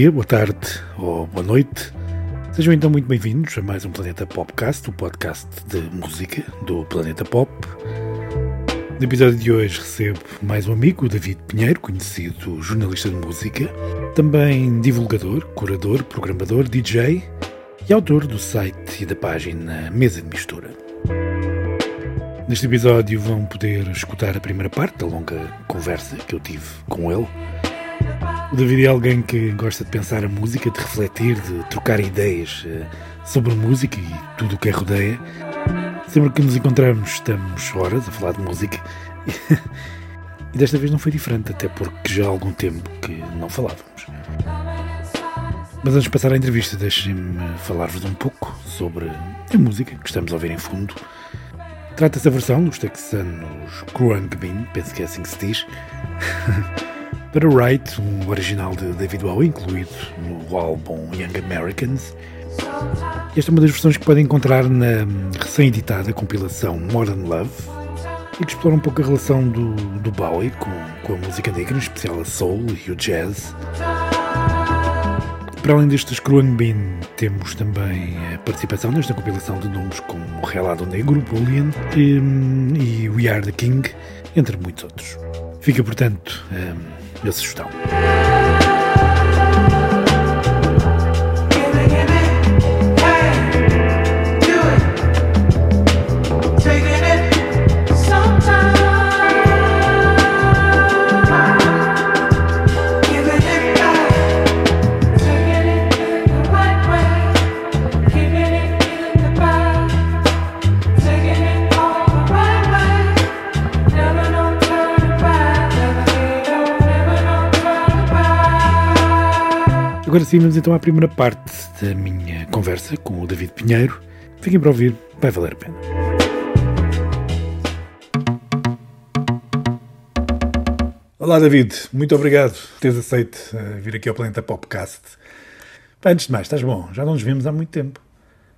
Dia, boa tarde ou boa noite. Sejam então muito bem-vindos a mais um Planeta Popcast, o podcast de música do Planeta Pop. No episódio de hoje recebo mais um amigo, David Pinheiro, conhecido jornalista de música, também divulgador, curador, programador, DJ e autor do site e da página Mesa de Mistura. Neste episódio vão poder escutar a primeira parte da longa conversa que eu tive com ele. O David é alguém que gosta de pensar a música, de refletir, de trocar ideias eh, sobre música e tudo o que a rodeia. Sempre que nos encontramos, estamos horas a falar de música. E desta vez não foi diferente, até porque já há algum tempo que não falávamos. Mas antes de passar à entrevista, deixem-me falar-vos um pouco sobre a música que estamos a ouvir em fundo. Trata-se da versão dos texanos Krung Bean, penso que é assim que se diz, para Right, um original de David Bowie, incluído no álbum Young Americans. Esta é uma das versões que podem encontrar na recém-editada compilação Modern Love e que explora um pouco a relação do, do Bowie com, com a música negra, em especial a soul e o jazz. Para além destes Cruang Bean, temos também a participação nesta compilação de nomes como Relado Negro, Bullion e, e We Are the King, entre muitos outros. Fica, portanto, um, a sugestão. Agora sim, vamos então à primeira parte da minha conversa com o David Pinheiro. Fiquem para ouvir, vai valer a pena. Olá David, muito obrigado por teres aceito uh, vir aqui ao Planeta Popcast. Antes de mais, estás bom? Já não nos vimos há muito tempo.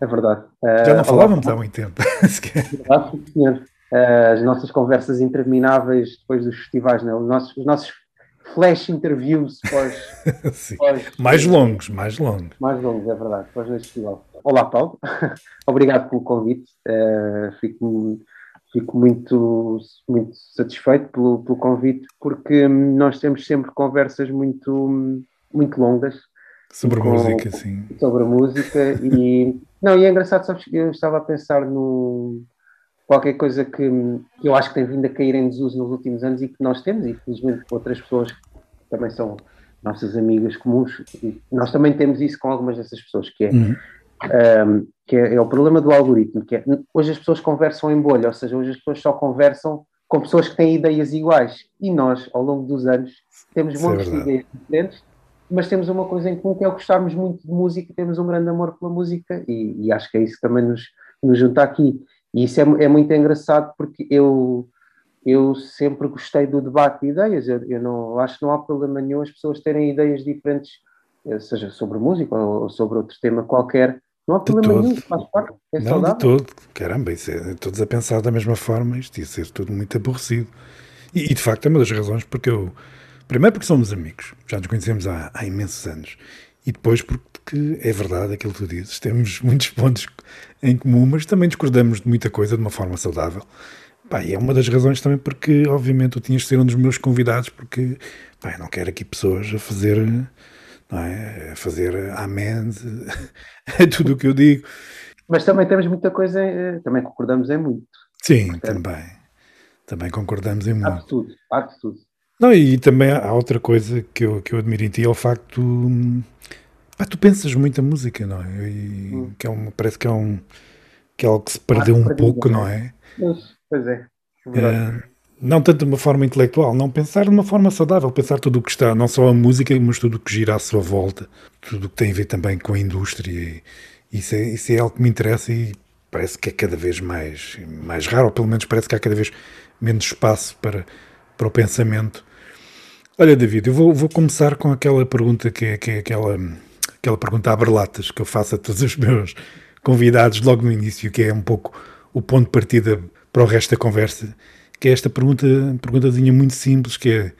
É verdade. Uh, Já não falávamos olá, há muito tempo. É verdade, senhor. Uh, as nossas conversas intermináveis depois dos festivais, né? os, nossos, os nossos flash interviews pós, pós, mais longos, mais longos. Mais longos, é verdade, pós festival. Olá, Paulo. Obrigado pelo convite. Uh, fico, fico muito, muito satisfeito pelo, pelo convite, porque nós temos sempre conversas muito, muito longas. Sobre com, música, sim. Sobre música e... Não, e é engraçado, sabes, eu estava a pensar no qualquer coisa que, que, eu acho que tem vindo a cair em desuso nos últimos anos e que nós temos, e felizmente outras pessoas que também são nossas amigas comuns, e nós também temos isso com algumas dessas pessoas, que é, uhum. um, que é, é, o problema do algoritmo, que é, hoje as pessoas conversam em bolha, ou seja, hoje as pessoas só conversam com pessoas que têm ideias iguais, e nós, ao longo dos anos, temos Isso muitas é ideias diferentes, mas temos uma coisa em comum que é gostarmos muito de música, temos um grande amor pela música, e, e acho que é isso que também nos, nos junta aqui. E isso é, é muito engraçado porque eu, eu sempre gostei do debate de ideias. Eu, eu não acho que não há problema nenhum as pessoas terem ideias diferentes, eh, seja sobre música ou, sobre outro tema qualquer. Não há problema nenhum, faz parte. É não, saudável. de todo. Caramba, isso é, todos a pensar da mesma forma, isto ia ser tudo muito aborrecido. E, e, de facto é uma das razões porque eu. Primeiro porque somos amigos, já nos conhecemos há, há imensos anos. E depois porque é verdade aquilo que tu dizes, temos muitos pontos em comum, mas também discordamos de muita coisa de uma forma saudável. Pá, e é uma das razões também porque, obviamente, tu tinhas de ser um dos meus convidados, porque pá, eu não quero aqui pessoas a fazer, não é, a fazer amém a tudo o que eu digo. Mas também temos muita coisa, também concordamos em muito. Sim, Portanto, também. Também concordamos em muito. Há de tudo, há de tudo. Não, e também há outra coisa que eu, que eu admiro em ti, é o facto Pá, tu pensas muito a música, não é? E, hum. que é um, parece que é, um, que é algo que se perdeu ah, um pouco, não é? Pois é. é não tanto de uma forma intelectual, não pensar de uma forma saudável, pensar tudo o que está, não só a música, mas tudo o que gira à sua volta, tudo o que tem a ver também com a indústria. Isso, é, isso é algo que me interessa e parece que é cada vez mais, mais raro, ou pelo menos parece que há cada vez menos espaço para, para o pensamento. Olha, David, eu vou, vou começar com aquela pergunta que é, que é aquela aquela pergunta a berlatas que eu faço a todos os meus convidados logo no início, que é um pouco o ponto de partida para o resto da conversa, que é esta pergunta, perguntazinha muito simples, que é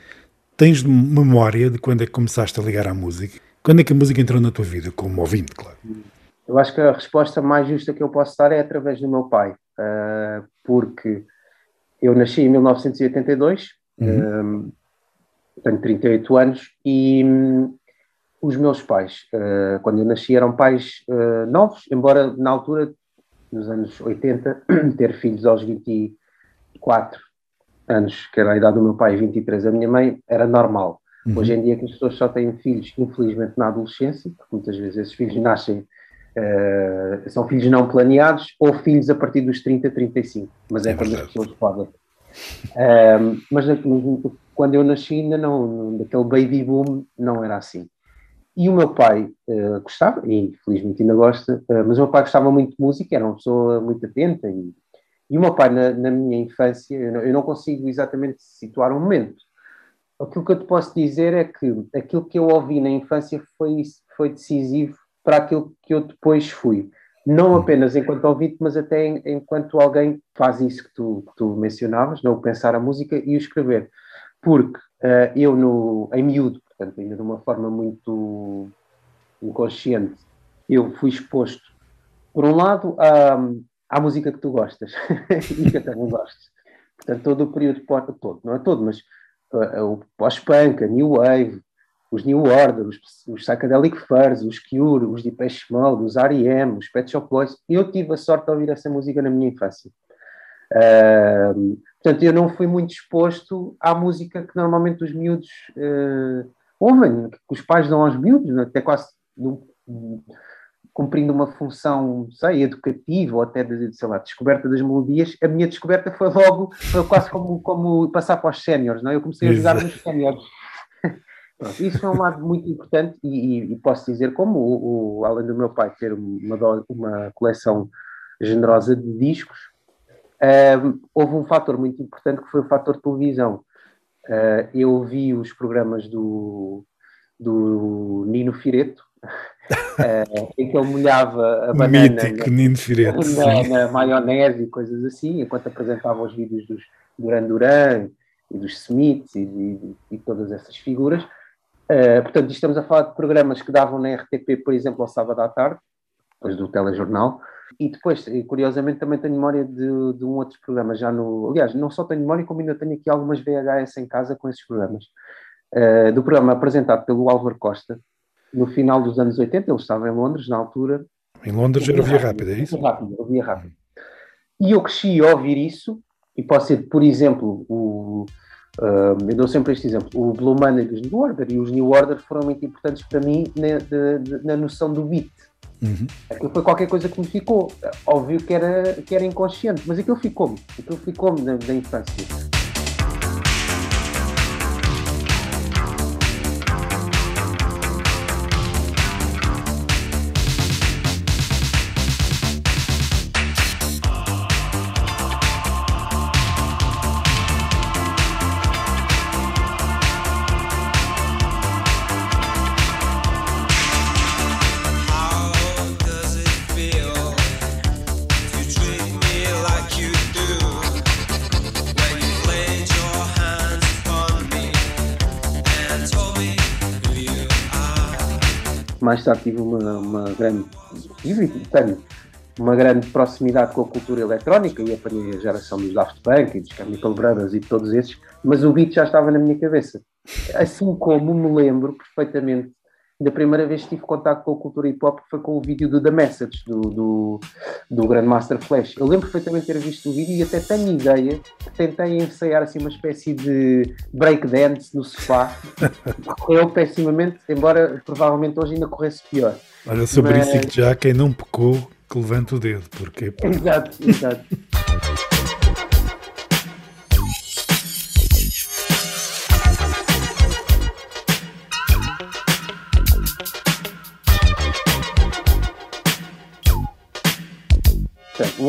tens memória de quando é que começaste a ligar à música? Quando é que a música entrou na tua vida, como ouvinte, claro? Eu acho que a resposta mais justa que eu posso dar é através do meu pai, uh, porque eu nasci em 1982, uhum. Uh, tenho 38 anos, e um, os meus pais, uh, quando eu nasci, eram pais novos, embora na altura, nos anos 80, ter filhos aos 24 anos, que era a idade do meu pai, 23 da minha mãe, era normal. Uhum. Hoje em dia que as pessoas só têm filhos, infelizmente, na adolescência, porque muitas vezes esses filhos nascem, uh, são filhos não planeados ou filhos a partir dos 30, 35, mas é, é quando as pessoas podem. Mas quando eu nasci ainda não, daquele baby boom, não era assim. E o meu pai uh, gostava, e infelizmente ainda gosta, uh, mas o meu pai gostava muito de música, era uma pessoa muito atenta. E, e o meu pai, na, na minha infância, eu não, eu não, consigo exatamente situar um momento, aquilo que eu te posso dizer é que aquilo que eu ouvi na infância foi, foi decisivo para aquilo que eu depois fui. Não apenas enquanto ouvinte, mas até enquanto alguém faz isso que tu, que tu mencionavas, não pensar a música e o escrever. Porque uh, eu, no, em miúdo, portanto, ainda de uma forma muito inconsciente, eu fui exposto, por um lado, à, à música que tu gostas e que eu também gosto. Portanto, todo o período, todo, não é todo, mas o pós-punk, a New Wave, os New Order, os, os Psychedelic Furs, os Cure, os Depeche Mode, os R.E.M., os Pet Shop Boys. Eu tive a sorte de ouvir essa música na minha infância. Uh, portanto, eu não fui muito exposto à música que normalmente os miúdos uh, ouvem, que os pais dão aos miúdos, até quase cumprindo uma função, sei, educativa ou até de, sei lá, descoberta das melodias, a minha descoberta foi logo, foi quase como, como passar para os séniores, não é? Eu comecei a jogar nos séniores. Isso é um lado muito importante e, e, posso dizer, como o, o, além do meu pai ter uma, uma coleção generosa de discos, um, houve um fator muito importante que foi o fator televisão. Uh, eu vi os programas do, do Nino Fireto, uh, em que ele molhava a banana Mítico, na, na, na, maionese e coisas assim, enquanto apresentava os vídeos dos Duran Duran e dos Smiths e, e, e todas essas figuras. Uh, portanto, estamos a falar de programas que davam na RTP, por exemplo, ao sábado à tarde, depois do telejornal, e depois, curiosamente, também tenho memória de, de um outro programa, já no. Aliás, não só tenho memória, como ainda tenho aqui algumas VHS em casa com esses programas. Uh, do programa apresentado pelo Álvaro Costa, no final dos anos 80, ele estava em Londres, na altura. Em Londres era via rápida, é isso? Rápido, via rápida. E eu cresci a ouvir isso, e pode ser, por exemplo, o, uh, eu dou sempre este exemplo, o Blue Monday dos New Order, e os New Order foram muito importantes para mim na, de, de, na noção do beat. Uhum. Aquilo foi qualquer coisa que me ficou. Óbvio que era, que era inconsciente, mas aquilo ficou-me. Aquilo ficou-me da, da infância. Tarde tive uma, uma grande, tive, tenho uma grande proximidade com a cultura eletrónica e apanhei a geração dos Daft Punk e dos Chemical Brothers e de todos esses, mas o beat já estava na minha cabeça. Assim como me lembro perfeitamente da primeira vez que tive contato com a cultura hip hop foi com o vídeo do The Message, do, do, do Grandmaster Flash. Eu lembro perfeitamente ter visto o vídeo e até tenho ideia que tentei ensaiar assim uma espécie de breakdance no sofá. Correu pessimamente, embora provavelmente hoje ainda corresse pior. Olha, sobre Mas... isso já quem não pecou que levanta o dedo, porque... Exato, exato.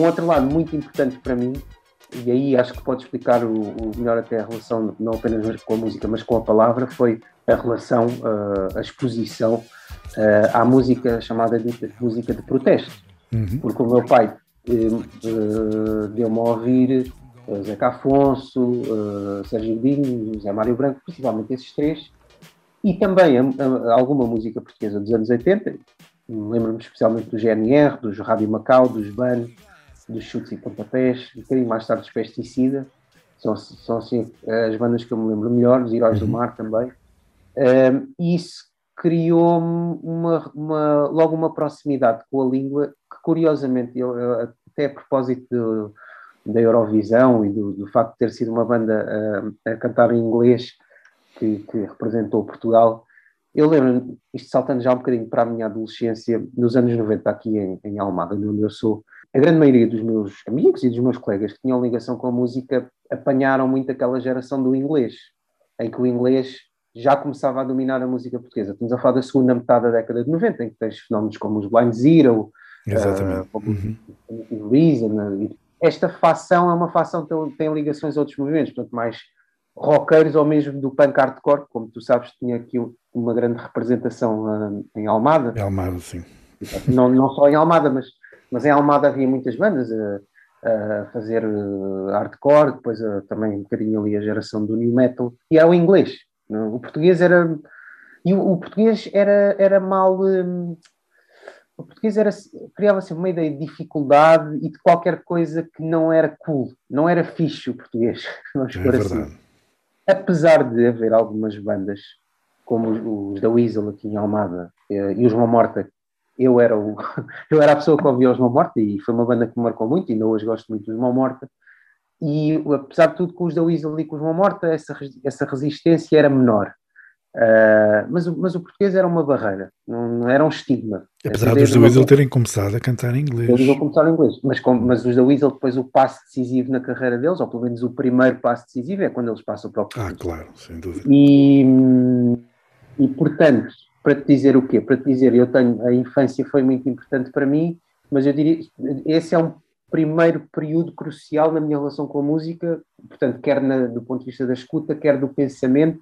Um outro lado muito importante para mim, e aí acho que pode explicar o, o melhor até a relação, não apenas com a música, mas com a palavra, foi a relação, uh, a exposição uh, à música chamada de, de música de protesto. Uhum. Porque o meu pai uh, deu-me a ouvir Zeca Afonso, Sérgio Godinho, José Mário Branco, principalmente esses três, e também a, a, alguma música portuguesa dos anos 80, lembro-me especialmente do GNR, dos Rádio Macau, dos BAN, dos Chutes e Pontapés, um bocadinho mais tarde dos Pesticida, são, são assim as bandas que eu me lembro melhor, os Heróis uhum. do Mar também, um, e isso criou-me uma, uma, logo uma proximidade com a língua que curiosamente, eu, eu, até a propósito do, da Eurovisão e do, do, facto de ter sido uma banda a, a cantar em inglês que, que representou Portugal, eu lembro, isto saltando já um bocadinho para a minha adolescência, nos anos 90, aqui em, em Almada, onde eu sou, a grande maioria dos meus amigos e dos meus colegas que tinham ligação com a música apanharam muito aquela geração do inglês, em que o inglês já começava a dominar a música portuguesa. Estamos a falar da segunda metade da década de 90, em que tens fenómenos como os Blind Zero, Exatamente. Uh, uhum. Reason. Esta facção é uma facção que tem ligações a outros movimentos, portanto, mais rockeiros ou mesmo do punk hardcore, como tu sabes, tinha aqui uma grande representação uh, em Almada. Em Almada, sim. Não, não só em Almada, mas, mas em Almada havia muitas bandas a, a fazer uh, hardcore, depois uh, também um bocadinho ali a geração do new metal, e é o inglês. Não? O português era. E o, o, português era, era mal. O português era, criava-se uma ideia de dificuldade e de qualquer coisa que não era cool, não era fixe o português. Vamos é assim apesar de haver algumas bandas, como os, os da Weasel aqui em Almada eh, e os Mão Morta, eu era, o, eu era a pessoa que ouvia os Mão Morta e foi uma banda que me marcou muito, e ainda hoje gosto muito dos Mão Morta. E apesar de tudo, com os da Weasel e com os Mão Morta, essa, essa resistência era menor. Uh, mas, mas o português era uma barreira, não, não era um estigma. Apesar dos da Weasel terem começado a cantar em inglês. Eles vão começar em inglês, mas, com, mas os da Weasel, depois o passo decisivo na carreira deles, ou pelo menos o primeiro passo decisivo, é quando eles passam para o português. Ah, claro, sem dúvida. E, e portanto, para te dizer o quê? Para te dizer, eu tenho, a infância foi muito importante para mim, mas eu diria, esse é um primeiro período crucial na minha relação com a música, portanto, quer na, do ponto de vista da escuta, quer do pensamento,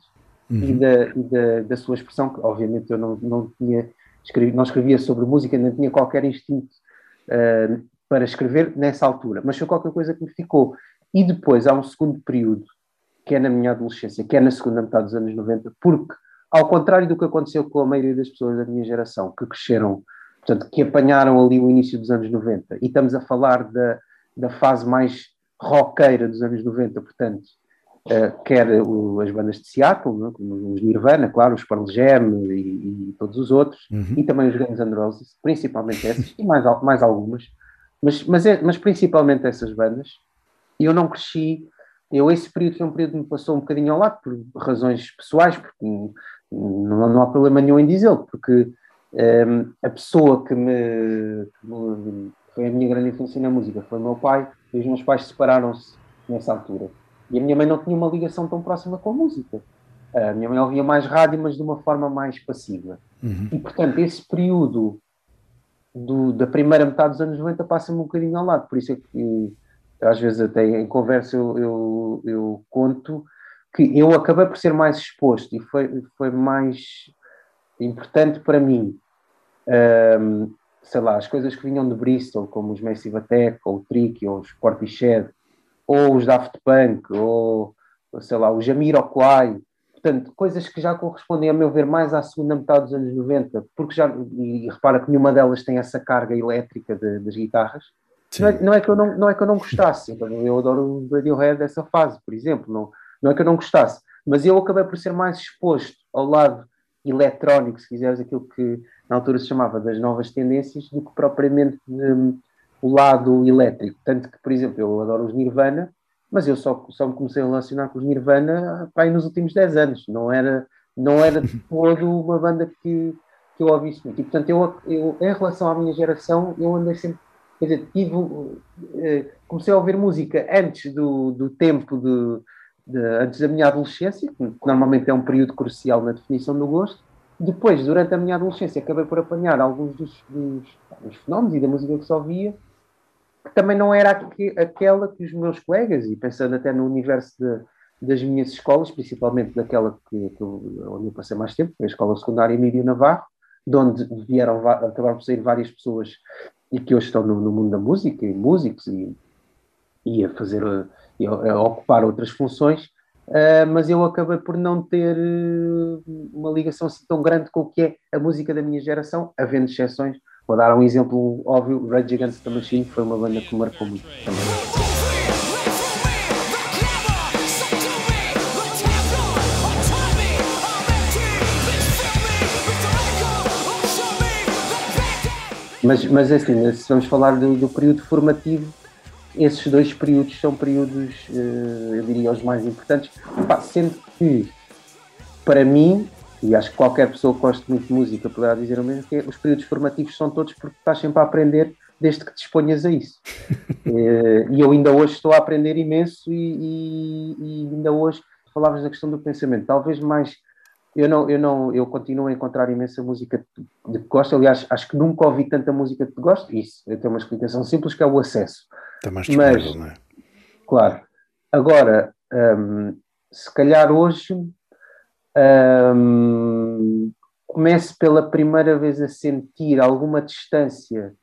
uhum. e, da, e da, da, sua expressão, que obviamente eu não, não tinha escrevi, não escrevia sobre música, não tinha qualquer instinto uh, para escrever nessa altura, mas foi qualquer coisa que me ficou. E depois há um segundo período, que é na minha adolescência, que é na segunda metade dos anos 90, porque, ao contrário do que aconteceu com a maioria das pessoas da minha geração, que cresceram, portanto, que apanharam ali o início dos anos 90, e estamos a falar da, da fase mais roqueira dos anos 90, portanto, Uh, quer o, as bandas de Seattle, não? É? como os Nirvana, claro, os Pearl Jam e, e todos os outros, uhum. e também os Guns N' Roses, principalmente essas, e mais, mais algumas, mas, mas, é, mas principalmente essas bandas. Eu não cresci, eu esse período foi um período que me passou um bocadinho ao lado, por razões pessoais, porque não, não há problema nenhum em dizê-lo, porque um, ehm, a pessoa que me, que me, foi a minha grande influência na música foi o meu pai, e os meus pais separaram-se nessa altura. E a minha mãe não tinha uma ligação tão próxima com a música. A minha mãe ouvia mais rádio, mas de uma forma mais passiva. Uhum. E, portanto, esse período do, da primeira metade dos anos 90 passa-me um bocadinho ao lado. Por isso é que, às vezes, até em conversa, eu, eu, eu conto que eu acabei por ser mais exposto e foi, foi mais importante para mim. Um, sei lá, as coisas que vinham de Bristol, como os Massive Attack, ou o Trick, ou os Portishead, ou os Daft Punk, ou sei lá, o Jamiroquai, portanto, coisas que já correspondem, a meu ver, mais à segunda metade dos anos 90, porque já, e, repara que nenhuma delas tem essa carga elétrica de, das guitarras. Não é, não é, que eu não, não é que eu não gostasse, eu adoro o Radiohead dessa fase, por exemplo, não, não é que eu não gostasse, mas eu acabei por ser mais exposto ao lado eletrónico, se quiseres, aquilo que na altura se chamava das novas tendências, do que propriamente de, o lado elétrico. Tanto que, por exemplo, eu adoro os Nirvana, mas eu só, só me comecei a relacionar com os Nirvana pá, nos últimos 10 anos. Não era, não era de todo uma banda que, que eu ouvisse muito. E, portanto, eu, eu, em relação à minha geração, eu andei sempre. Quer dizer, tive, eh, comecei a ouvir música antes do, do tempo de, de, antes da minha adolescência, que normalmente é um período crucial na definição do gosto. Depois, durante a minha adolescência, acabei por apanhar alguns dos, dos, dos fenómenos e da música que só ouvia que também não era aqu aquela que os meus colegas, e pensando até no universo de, das minhas escolas, principalmente daquela que, que eu, onde eu passei mais tempo, a Escola Secundária Emílio Navarro, de onde vieram, acabaram por sair várias pessoas e que hoje estão no, no mundo da música, e músicos, e, e a fazer, e ocupar outras funções, Uh, mas eu acabei por não ter uh, uma ligação assim tão grande com o que é a música da minha geração, havendo exceções. Vou dar um exemplo óbvio: Rage Against the Machine foi uma banda que marcou muito também. Mas, mas assim, se vamos falar do, do período formativo, esses dois períodos são períodos, eh, eu diria, os mais importantes, sendo que, para mim, e acho que qualquer pessoa que goste muito de música poderá dizer o mesmo, que é, os períodos formativos são todos porque estás sempre a aprender desde que te exponhas a isso. Eh, e eu ainda hoje estou a aprender imenso e, e, e ainda hoje falavas da questão do pensamento, talvez mais eu não, eu não, eu continuo a encontrar imensa música de que gosto. Aliás, acho que nunca ouvi tanta música de que gosto. Isso, eu tenho uma explicação simples que é o acesso. Está mais Mas, não é? Claro. Agora, hum, se calhar hoje hum, comece pela primeira vez a sentir alguma distância.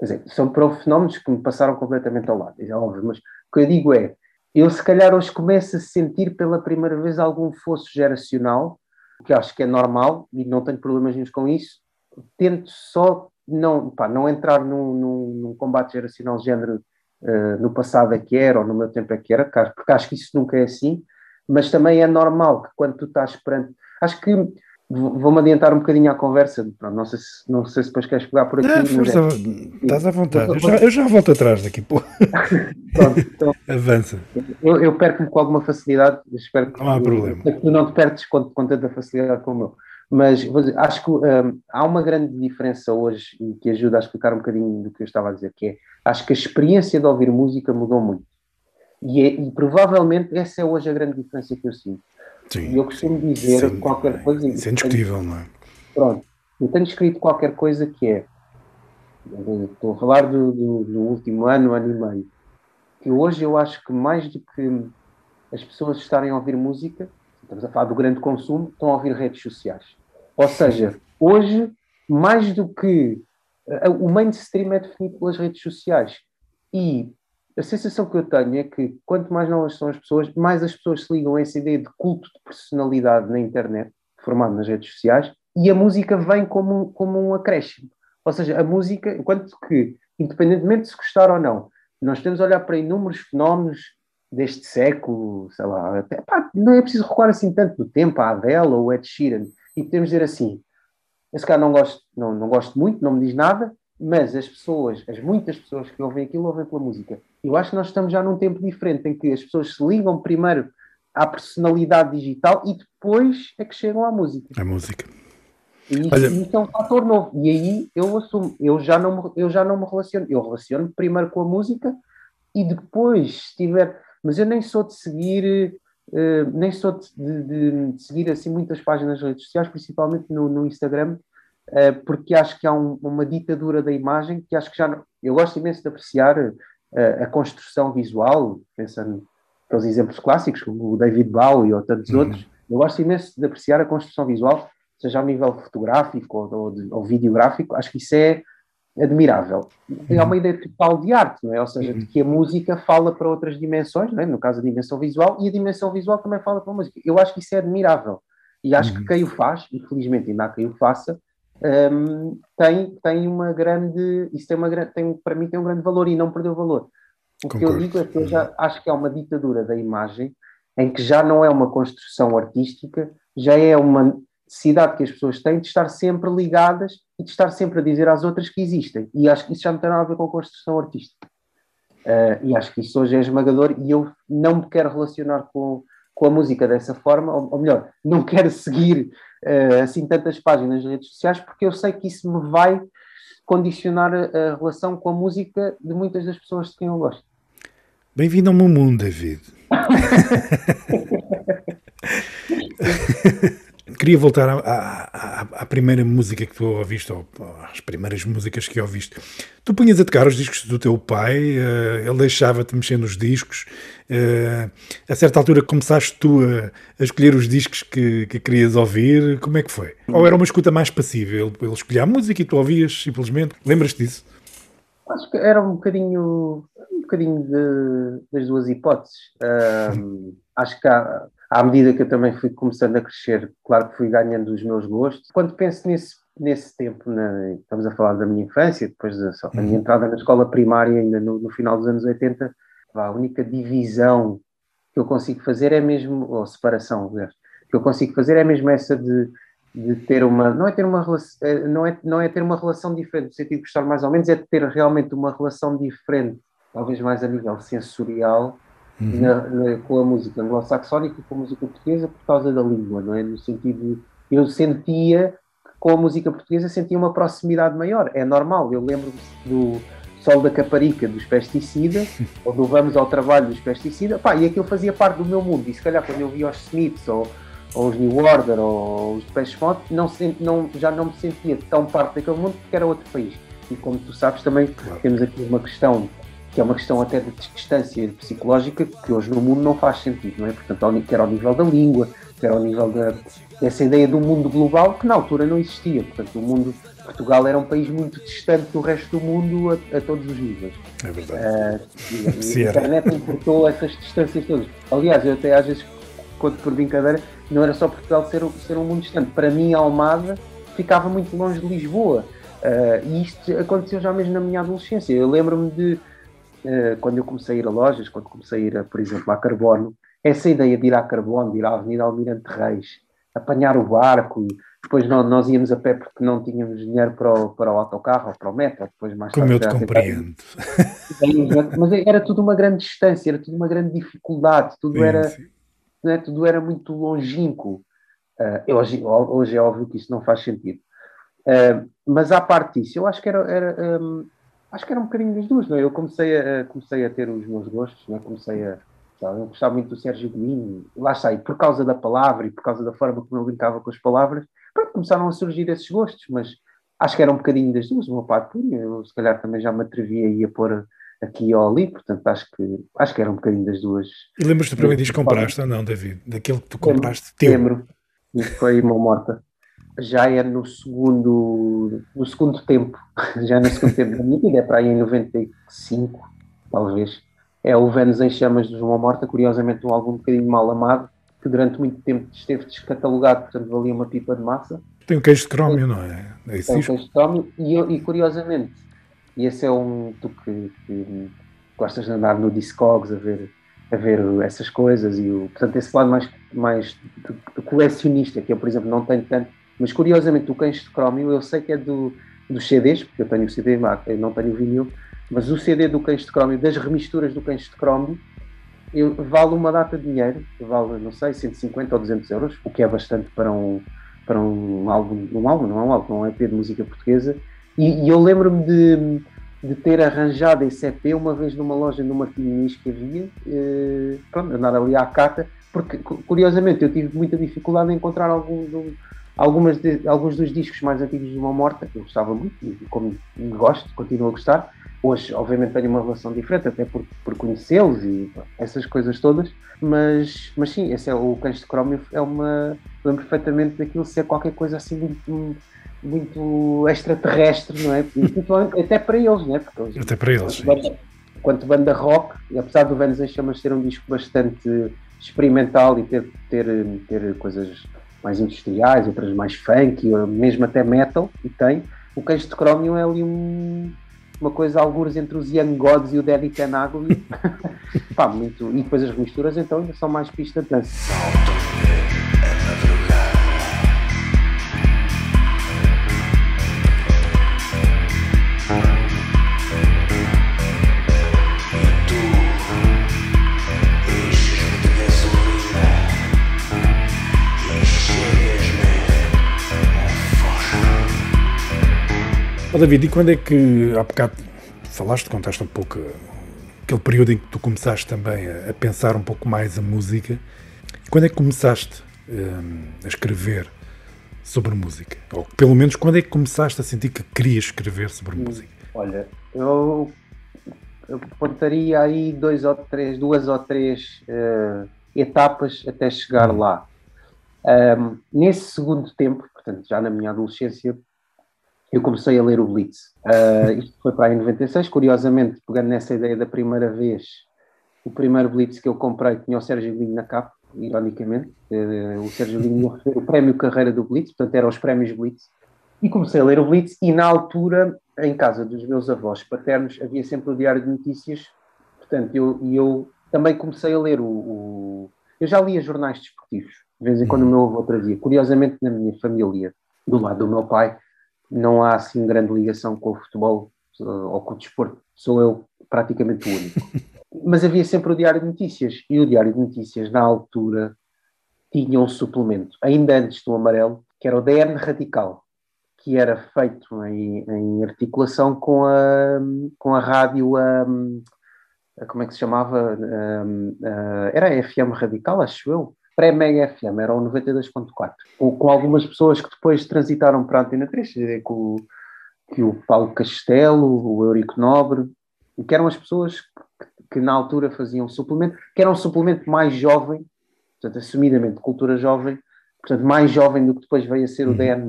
Quer dizer, são fenómenos que me passaram completamente ao lado, é óbvio, mas o que eu digo é, eu se calhar hoje começo a sentir pela primeira vez algum fosso geracional que acho que é normal e não tenho problemas nenhum com isso. Tento só não, pá, não entrar num, num, num combate geracional de género uh, no passado é que era ou no meu tempo é que era, porque acho que isso nunca é assim, mas também é normal que quando tu estás perante. Acho que Vou-me adiantar um bocadinho à conversa. Pronto, não, sei se, não sei se depois queres pegar por aqui. Não, força, é... estás à vontade. Eu já, eu já volto atrás daqui. Pô. Pronto, então, Avança. Eu, eu perco-me com alguma facilidade. Espero que, não há problema. Que tu não te perdes com, com tanta facilidade como eu. Mas dizer, acho que um, há uma grande diferença hoje e que ajuda a explicar um bocadinho do que eu estava a dizer, que é acho que a experiência de ouvir música mudou muito. E, é, e provavelmente essa é hoje a grande diferença que eu sinto Sim, e eu costumo dizer sim, qualquer coisa. Isso é indiscutível, não é? Pronto, eu tenho escrito qualquer coisa que é. Estou a falar do, do, do, último ano, ano e meio. Que hoje eu acho que mais do que as pessoas estarem a ouvir música, estamos a falar do grande consumo, estão a ouvir redes sociais. Ou seja, hoje, mais do que. O mainstream é definido pelas redes sociais. E a sensação que eu tenho é que quanto mais novas são as pessoas, mais as pessoas se ligam a essa ideia de culto de personalidade na internet, formado nas redes sociais, e a música vem como, como um acréscimo. Ou seja, a música, enquanto que, independentemente de se gostar ou não, nós temos a olhar para inúmeros fenómenos deste século, sei lá, até, pá, não é preciso recuar assim tanto no tempo, a Adele ou o Ed Sheeran, e podemos dizer assim, esse cara não gosto, não, não gosto muito, não me diz nada, mas as pessoas, as muitas pessoas que ouvem aquilo, ouvem pela música. Eu acho que nós estamos já num tempo diferente, em que as pessoas se ligam primeiro à personalidade digital e depois é que chegam à música. A música. E isso, Olha... isso, é um fator novo. E aí eu assumo, eu já não me, eu já não me relaciono. Eu relaciono primeiro com a música e depois, se tiver. Mas eu nem sou de seguir. Uh, nem sou de, de, de, seguir assim muitas páginas nas redes sociais, principalmente no, no Instagram, eh, porque acho que há um, uma ditadura da imagem que acho que já não, eu gosto imenso de apreciar uh, a construção visual, pensando nos exemplos clássicos, como o David Bowie ou tantos uhum. outros, eu gosto imenso de apreciar a construção visual, seja ao nível fotográfico ou, ou, ou videográfico, acho que isso é admirável. É uhum. uma ideia total de arte, não é? Ou seja, de uhum. que a música fala para outras dimensões, não é? no caso a dimensão visual, e a dimensão visual também fala para a música. Eu acho que isso é admirável. E acho que quem o faz, e felizmente ainda há quem o faça, um, tem, tem uma grande, isso tem uma grande, tem, para mim tem um grande valor e não perdeu valor. O Concordo. que eu digo é que eu já acho que é uma ditadura da imagem em que já não é uma construção artística, já é uma necessidade que as pessoas têm de estar sempre ligadas e de estar sempre a dizer às outras que existem. E acho que isso já não tem nada a ver com a construção artística. Uh, e acho que isso hoje é esmagador e eu não me quero relacionar com, com a música dessa forma, ou, ou melhor, não quero seguir uh, assim tantas páginas nas redes sociais, porque eu sei que isso me vai condicionar a, a relação com a música de muitas das pessoas de quem eu gosto. Bem-vindo ao meu mundo, David. Queria voltar à, à, à, primeira música que tu ouviste, ou às primeiras músicas que ouviste. Tu punhas a tocar os discos do teu pai, uh, ele deixava-te mexer nos discos. Uh, a certa altura começaste tu a, a escolher os discos que, que, querias ouvir. Como é que foi? Ou era uma escuta mais passiva? Ele, ele escolhia a música e tu ouvias simplesmente? Lembras-te disso? Acho que era um bocadinho, um bocadinho de, das duas hipóteses. Acho que há à medida que eu também fui começando a crescer, claro que fui ganhando os meus gostos. Quando penso nesse, nesse tempo, na, estamos a falar da minha infância, depois da, só, minha uhum. entrada na escola primária, ainda no, no, final dos anos 80, a única divisão que eu consigo fazer é mesmo, ou separação, aliás, que eu consigo fazer é mesmo essa de, de ter uma, não é ter uma é, não é, não é ter uma relação diferente, no sentido de gostar mais ou menos, é ter realmente uma relação diferente, talvez mais a nível sensorial, uhum. na, na, com a música anglo-saxónica e com a música portuguesa por causa da língua, não é? No sentido, eu sentia com a música portuguesa sentia uma proximidade maior. É normal, eu lembro do Sol da Caparica dos Pesticidas, ou do Vamos ao Trabalho dos Pesticidas, pá, e aquilo fazia parte do meu mundo. E se calhar quando eu via os Smiths ou, ou os New Order ou os Depeche Mode, não, não, já não me sentia tão parte daquele mundo porque era outro país. E como tu sabes também, claro. temos aqui uma questão que é uma questão até de distância psicológica que hoje no mundo não faz sentido, não é? Portanto, quer ao nível da língua, quer ao nível da, dessa ideia do mundo global que na altura não existia. Portanto, o mundo Portugal era um país muito distante do resto do mundo a, a todos os níveis. É verdade. Uh, e, a internet importou essas distâncias todas. Aliás, eu até às vezes conto por brincadeira, não era só Portugal ser, ser um mundo distante. Para mim, a Almada ficava muito longe de Lisboa. Uh, e isto aconteceu já mesmo na minha adolescência. Eu lembro-me de quando eu comecei a ir a lojas, quando comecei a ir, por exemplo, à Carbono, essa ideia de ir à Carbono, de ir à Avenida Almirante Reis, apanhar o barco, depois nós, nós íamos a pé porque não tínhamos dinheiro para o, para o autocarro ou para o metro, depois mais Como eu te compreendo. Mas era tudo uma grande distância, era tudo uma grande dificuldade, tudo sim, era sim. Né, tudo era muito longínquo. Uh, hoje, hoje é óbvio que isso não faz sentido. Uh, mas à parte disso, eu acho que era, era um, acho que era um bocadinho das duas, não é? Eu comecei a, comecei a ter os meus gostos, não é? comecei a eu gostava muito do Sérgio Godinho, lá está, e por causa da palavra e por causa da forma como ele brincava com as palavras, pronto, começaram a surgir esses gostos, mas acho que era um bocadinho das duas, o meu pai punha, eu se calhar também já me atrevia a ir a pôr aqui ou ali, portanto acho que, acho que era um bocadinho das duas. E lembras-te do primeiro disco que compraste ou não, David? Daquele que tu compraste teu? Lembro, isso foi Mão Morta. Já é no segundo, no segundo tempo, já é no segundo tempo da minha vida, é para aí em 95, talvez. É o Vênus em Chamas de João Morta, curiosamente um álbum um bocadinho mal amado, que durante muito tempo esteve descatalogado, portanto valia uma pipa de massa. Tem um queijo de crómio, não é? é Tem um queijo de crómio e, e curiosamente e esse é um. Tu que, que gostas de andar no Discogs a ver, a ver essas coisas e o, portanto, esse lado mais, mais de, de colecionista, que eu, por exemplo, não tenho tanto. Mas curiosamente, o Cães de Crómio eu sei que é do, dos CDs, porque eu tenho o CD, eu não tenho o vinil, mas o CD do Cães de Crómio, das remisturas do Cães de Crómio, vale uma data de dinheiro, vale, não sei, 150 ou 200 euros, o que é bastante para um, para um álbum, um álbum, não é um álbum, não é um EP de música portuguesa, e, e eu lembro-me de, de ter arranjado esse EP uma vez numa loja no Martins que havia, eh, pronto, andar ali à cata, porque curiosamente eu tive muita dificuldade em encontrar algum, algumas de, alguns dos discos mais antigos de uma morta, que eu gostava muito, e como gosto, continuo a gostar. Hoje, obviamente, tenho uma relação diferente, até por, por conhecê-los e essas coisas todas, mas, mas sim, esse é o Cães de Crómio, é uma. Lembro perfeitamente daquilo ser qualquer coisa assim muito muito extraterrestre, não é? até para eles, não é? Porque eles, até para eles. Banda, quanto banda rock, apesar do Vênus em Chamas ser um disco bastante experimental e ter, ter, ter coisas mais industriais, outras mais funk, mesmo até metal, e tem, o Queijo de Chromium é ali um, uma coisa algures entre os Young Gods e o Daddy Tenagli. Pá, muito, e depois as misturas então ainda são mais pista de dança. David, e quando é que, há bocado falaste, contaste um pouco aquele período em que tu começaste também a, a pensar um pouco mais a música, e quando é que começaste um, a escrever sobre música? Ou pelo menos quando é que começaste a sentir que querias escrever sobre hum, música? Olha, eu, eu apontaria aí dois ou três, duas ou três uh, etapas até chegar hum. lá. Um, nesse segundo tempo, portanto, já na minha adolescência, eu comecei a ler o Blitz. Uh, isto foi para aí em 96, curiosamente, pegando nessa ideia da primeira vez, o primeiro Blitz que eu comprei tinha o Sérgio Godinho na capa, ironicamente. Uh, o Sérgio Lino ia receber o prémio Carreira do Blitz, portanto, eram os prémios Blitz. E comecei a ler o Blitz, e na altura, em casa dos meus avós paternos, havia sempre o Diário de Notícias. Portanto, eu, eu também comecei a ler o, o. Eu já lia jornais desportivos, de vez em quando o meu avô trazia. Curiosamente, na minha família, do lado do meu pai, não há assim grande ligação com o futebol uh, ou com o desporto. Sou eu praticamente o único. Mas havia sempre o Diário de Notícias, e o Diário de Notícias, na altura, tinha um suplemento, ainda antes do amarelo, que era o DN Radical, que era feito em, em articulação com a, com a rádio. Um, como é que se chamava? Um, uh, era a FM Radical, acho eu pré-Mega FM, era o 92.4, com, com algumas pessoas que depois transitaram para a Antena 3, que o, que o Paulo Castelo, o Eurico Nobre, que eram as pessoas que, que, na altura faziam suplemento, que era um suplemento mais jovem, portanto, assumidamente cultura jovem, portanto, mais jovem do que depois veio a ser o uhum. DN+.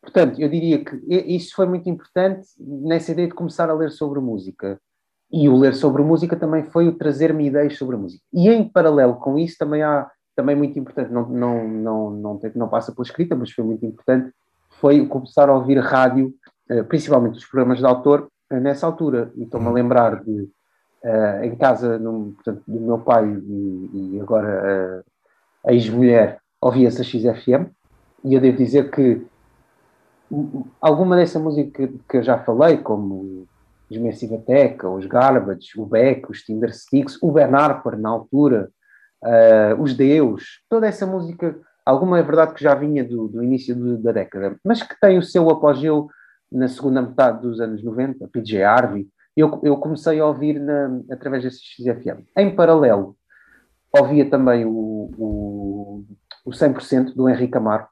Portanto, eu diria que isso foi muito importante nessa ideia de começar a ler sobre música. E o ler sobre música também foi o trazer-me ideias sobre a música. E em paralelo com isso também há também muito importante, não, não, não, não, não passa pela escrita, mas foi muito importante, foi começar a ouvir rádio, eh, principalmente os programas de autor, eh, nessa altura. E estou-me a lembrar de, uh, em casa no, portanto, do meu pai e, e agora a ex-mulher, ouvia-se a XFM, e eu devo dizer que alguma dessa música que, eu já falei, como os Messivateca, os Garbage, o Beck, os Tinder Sticks, o Ben Harper na altura, uh, os Deus, toda essa música, alguma é verdade que já vinha do, do início do, da década, mas que tem o seu apogeu na segunda metade dos anos 90, PJ Harvey, eu, eu comecei a ouvir na, através da XFM. Em paralelo, ouvia também o, o, o 100% do Henrique Amaro,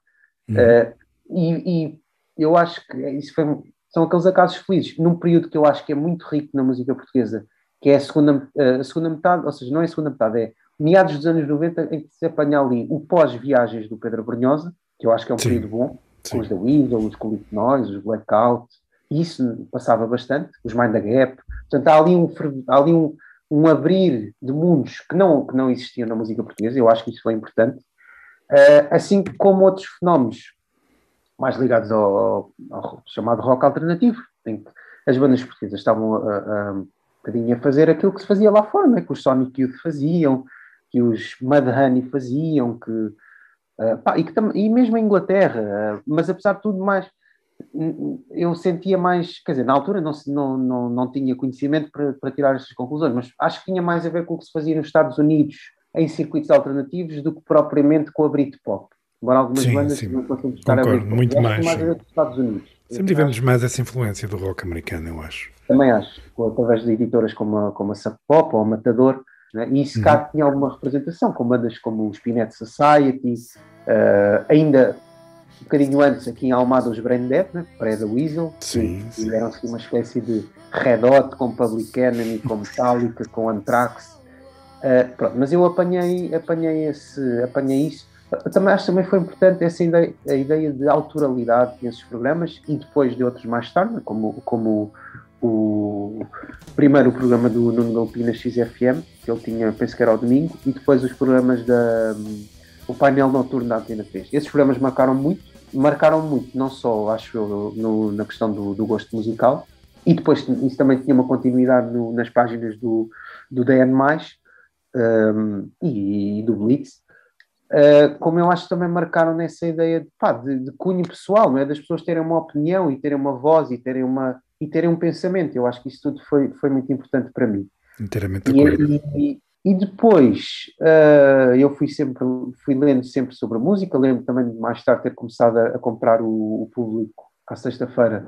uhum. uh, e, e, eu acho que isso foi, são aqueles acasos felizes, num período que eu acho que é muito rico na música portuguesa, que é a segunda, a segunda metade, ou seja, não é a segunda metade, é meados dos anos 90, em que se apanha ali o pós-viagens do Pedro Brunhosa, que eu acho que é um Sim. período bom, Sim. os da Weasel, os Colite Noise, os Blackout, isso passava bastante, os Mind the Gap. Portanto, há ali um, há ali um, um abrir de mundos que não, que não existiam na música portuguesa, eu acho que isso foi importante. Uh, assim como outros fenómenos mais ligados ao, ao, chamado rock alternativo, em que as bandas portuguesas estavam a, a, um bocadinho a fazer aquilo que se fazia lá fora, né? que os Sonic Youth faziam, que os Mudhoney faziam, que, uh, pá, e, que e mesmo em Inglaterra, uh, mas apesar de tudo mais, eu sentia mais, quer dizer, na altura não, não, não, não tinha conhecimento para, para tirar essas conclusões, mas acho que tinha mais a ver com o que se fazia nos Estados Unidos em circuitos alternativos do que propriamente com a Britpop. Embora algumas sim, bandas sim. não estar Concordo, a Britpop. muito mais. mais a ver com os Estados Unidos. Sempre tivemos mais essa influência do rock americano, eu acho. Também acho, através de editoras como a, como a Sub Pop ou a Matador, né? E isso cá uhum. tinha alguma representação, com bandas como o Spinet Society, uh, ainda um bocadinho antes aqui em Almada os Brain Dead, né? pré da Weasel, sim, que tiveram assim uma espécie de Red Hot com Public Enemy, com Metallica, com Anthrax. Uh, pronto, mas eu apanhei, apanhei, esse, apanhei isso. Também, acho que também foi importante essa ideia, a ideia de autoralidade nesses programas e depois de outros mais tarde, como, como o primeiro o programa do Nuno Galpina XFM, que ele tinha, penso que era ao domingo, e depois os programas da o painel noturno da Antena 3. Esses programas marcaram muito, marcaram muito, não só, acho eu, no, na questão do, do, gosto musical, e depois isso também tinha uma continuidade no, nas páginas do, do DN+, um, e, e, do Blitz, uh, como eu acho que também marcaram nessa ideia de, pá, de, de cunho pessoal, não é? das pessoas terem uma opinião e terem uma voz e terem uma e terem um pensamento. Eu acho que isso tudo foi, foi muito importante para mim. Inteiramente. E, e, e depois uh, eu fui sempre fui lendo sempre sobre a música. Lembro também de mais tarde ter começado a, a comprar o, o, público à sexta-feira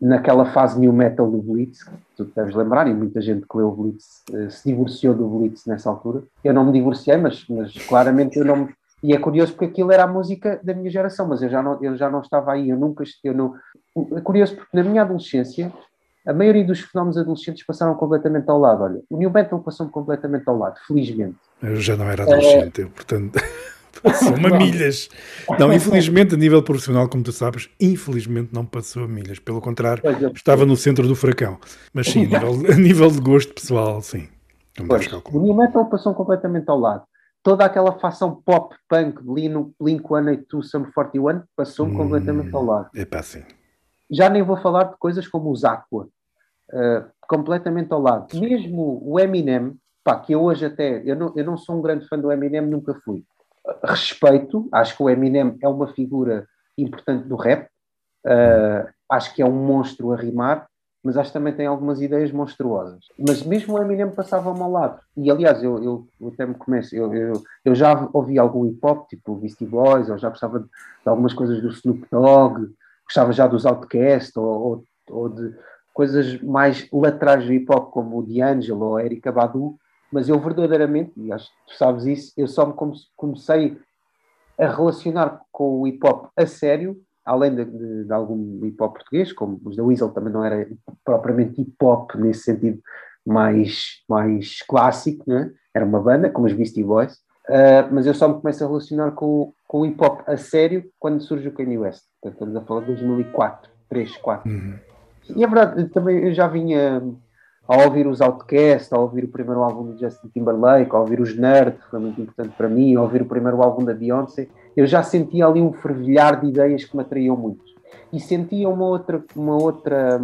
naquela fase new metal do Blitz, que tu deves lembrar, e muita gente que leu o Blitz uh, se divorciou do Blitz nessa altura. Eu não me divorciei, mas, mas claramente eu não me e é curioso porque aquilo era a música da minha geração, mas eu já não, eu já não estava aí, eu nunca, eu não, é curioso porque na minha adolescência a maioria dos fenómenos adolescentes passaram completamente ao lado. Olha, o New Metal passou completamente ao lado, felizmente. Eu já não era adolescente, é... portanto. Passou a milhas. Não, infelizmente, a nível profissional, como tu sabes, infelizmente não passou a milhas. Pelo contrário, estava no centro do furacão. Mas sim, a nível, a nível de gosto pessoal, sim. Pois, o New Metal passou completamente ao lado. Toda aquela fação pop punk Blink, Blink 182 Summer 41 passou-me hum, completamente ao lado. É para sim. Já nem vou falar de coisas como os Aqua, uh, completamente ao lado. Mesmo o Eminem, pá, que eu hoje até, eu não, eu não sou um grande fã do Eminem, nunca fui. Respeito, acho que o Eminem é uma figura importante do rap, uh, acho que é um monstro a rimar, mas acho que também tem algumas ideias monstruosas. Mas mesmo o Eminem passava-me ao lado. E aliás, eu, eu, eu até me começo, eu, eu, eu, já ouvi algum hip hop, tipo Beastie Boys, ou já gostava de, de algumas coisas do Snoop Dogg, gostava já dos Outkast, ou, ou, ou, de coisas mais laterais do hip hop, como o D'Angelo ou Erika Badu, mas eu verdadeiramente, e acho que tu sabes isso, eu só me comecei a relacionar com o hip hop a sério além de, de, de, algum hip hop português, como os da Weasel também não era propriamente hip hop nesse sentido mais, mais clássico, né? era uma banda, como os Beastie Boys, uh, mas eu só me começo a relacionar com, com o hip hop a sério quando surge o Kanye West. Portanto, estamos a falar de 2004, 3, 4. Uhum. E é verdade, também eu já vinha a ouvir os Outcast, a ouvir o primeiro álbum do Justin Timberlake, a ouvir os Nerd, que foi muito importante para mim, a ouvir o primeiro álbum da Beyoncé eu já sentia ali um fervilhar de ideias que me atraíam muito. E sentia uma outra, uma outra,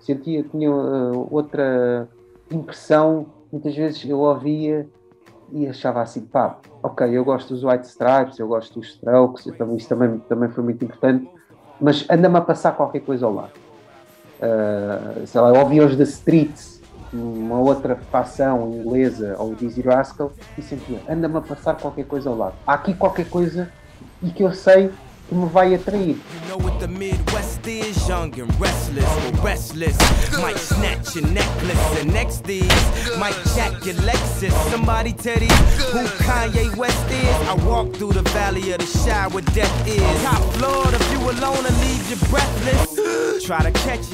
sentia, tinha uh, outra impressão, muitas vezes eu ouvia e achava assim, pá, ok, eu gosto dos White Stripes, eu gosto dos Strokes, isso também, também foi muito importante, mas anda-me a passar qualquer coisa ao lado. Uh, sei lá, eu ouvi os The Streets, uma outra facção inglesa ou Dizzy Rascal e sentia, anda-me a passar qualquer coisa ao lado. Há aqui qualquer coisa e que eu sei que me vai atrair.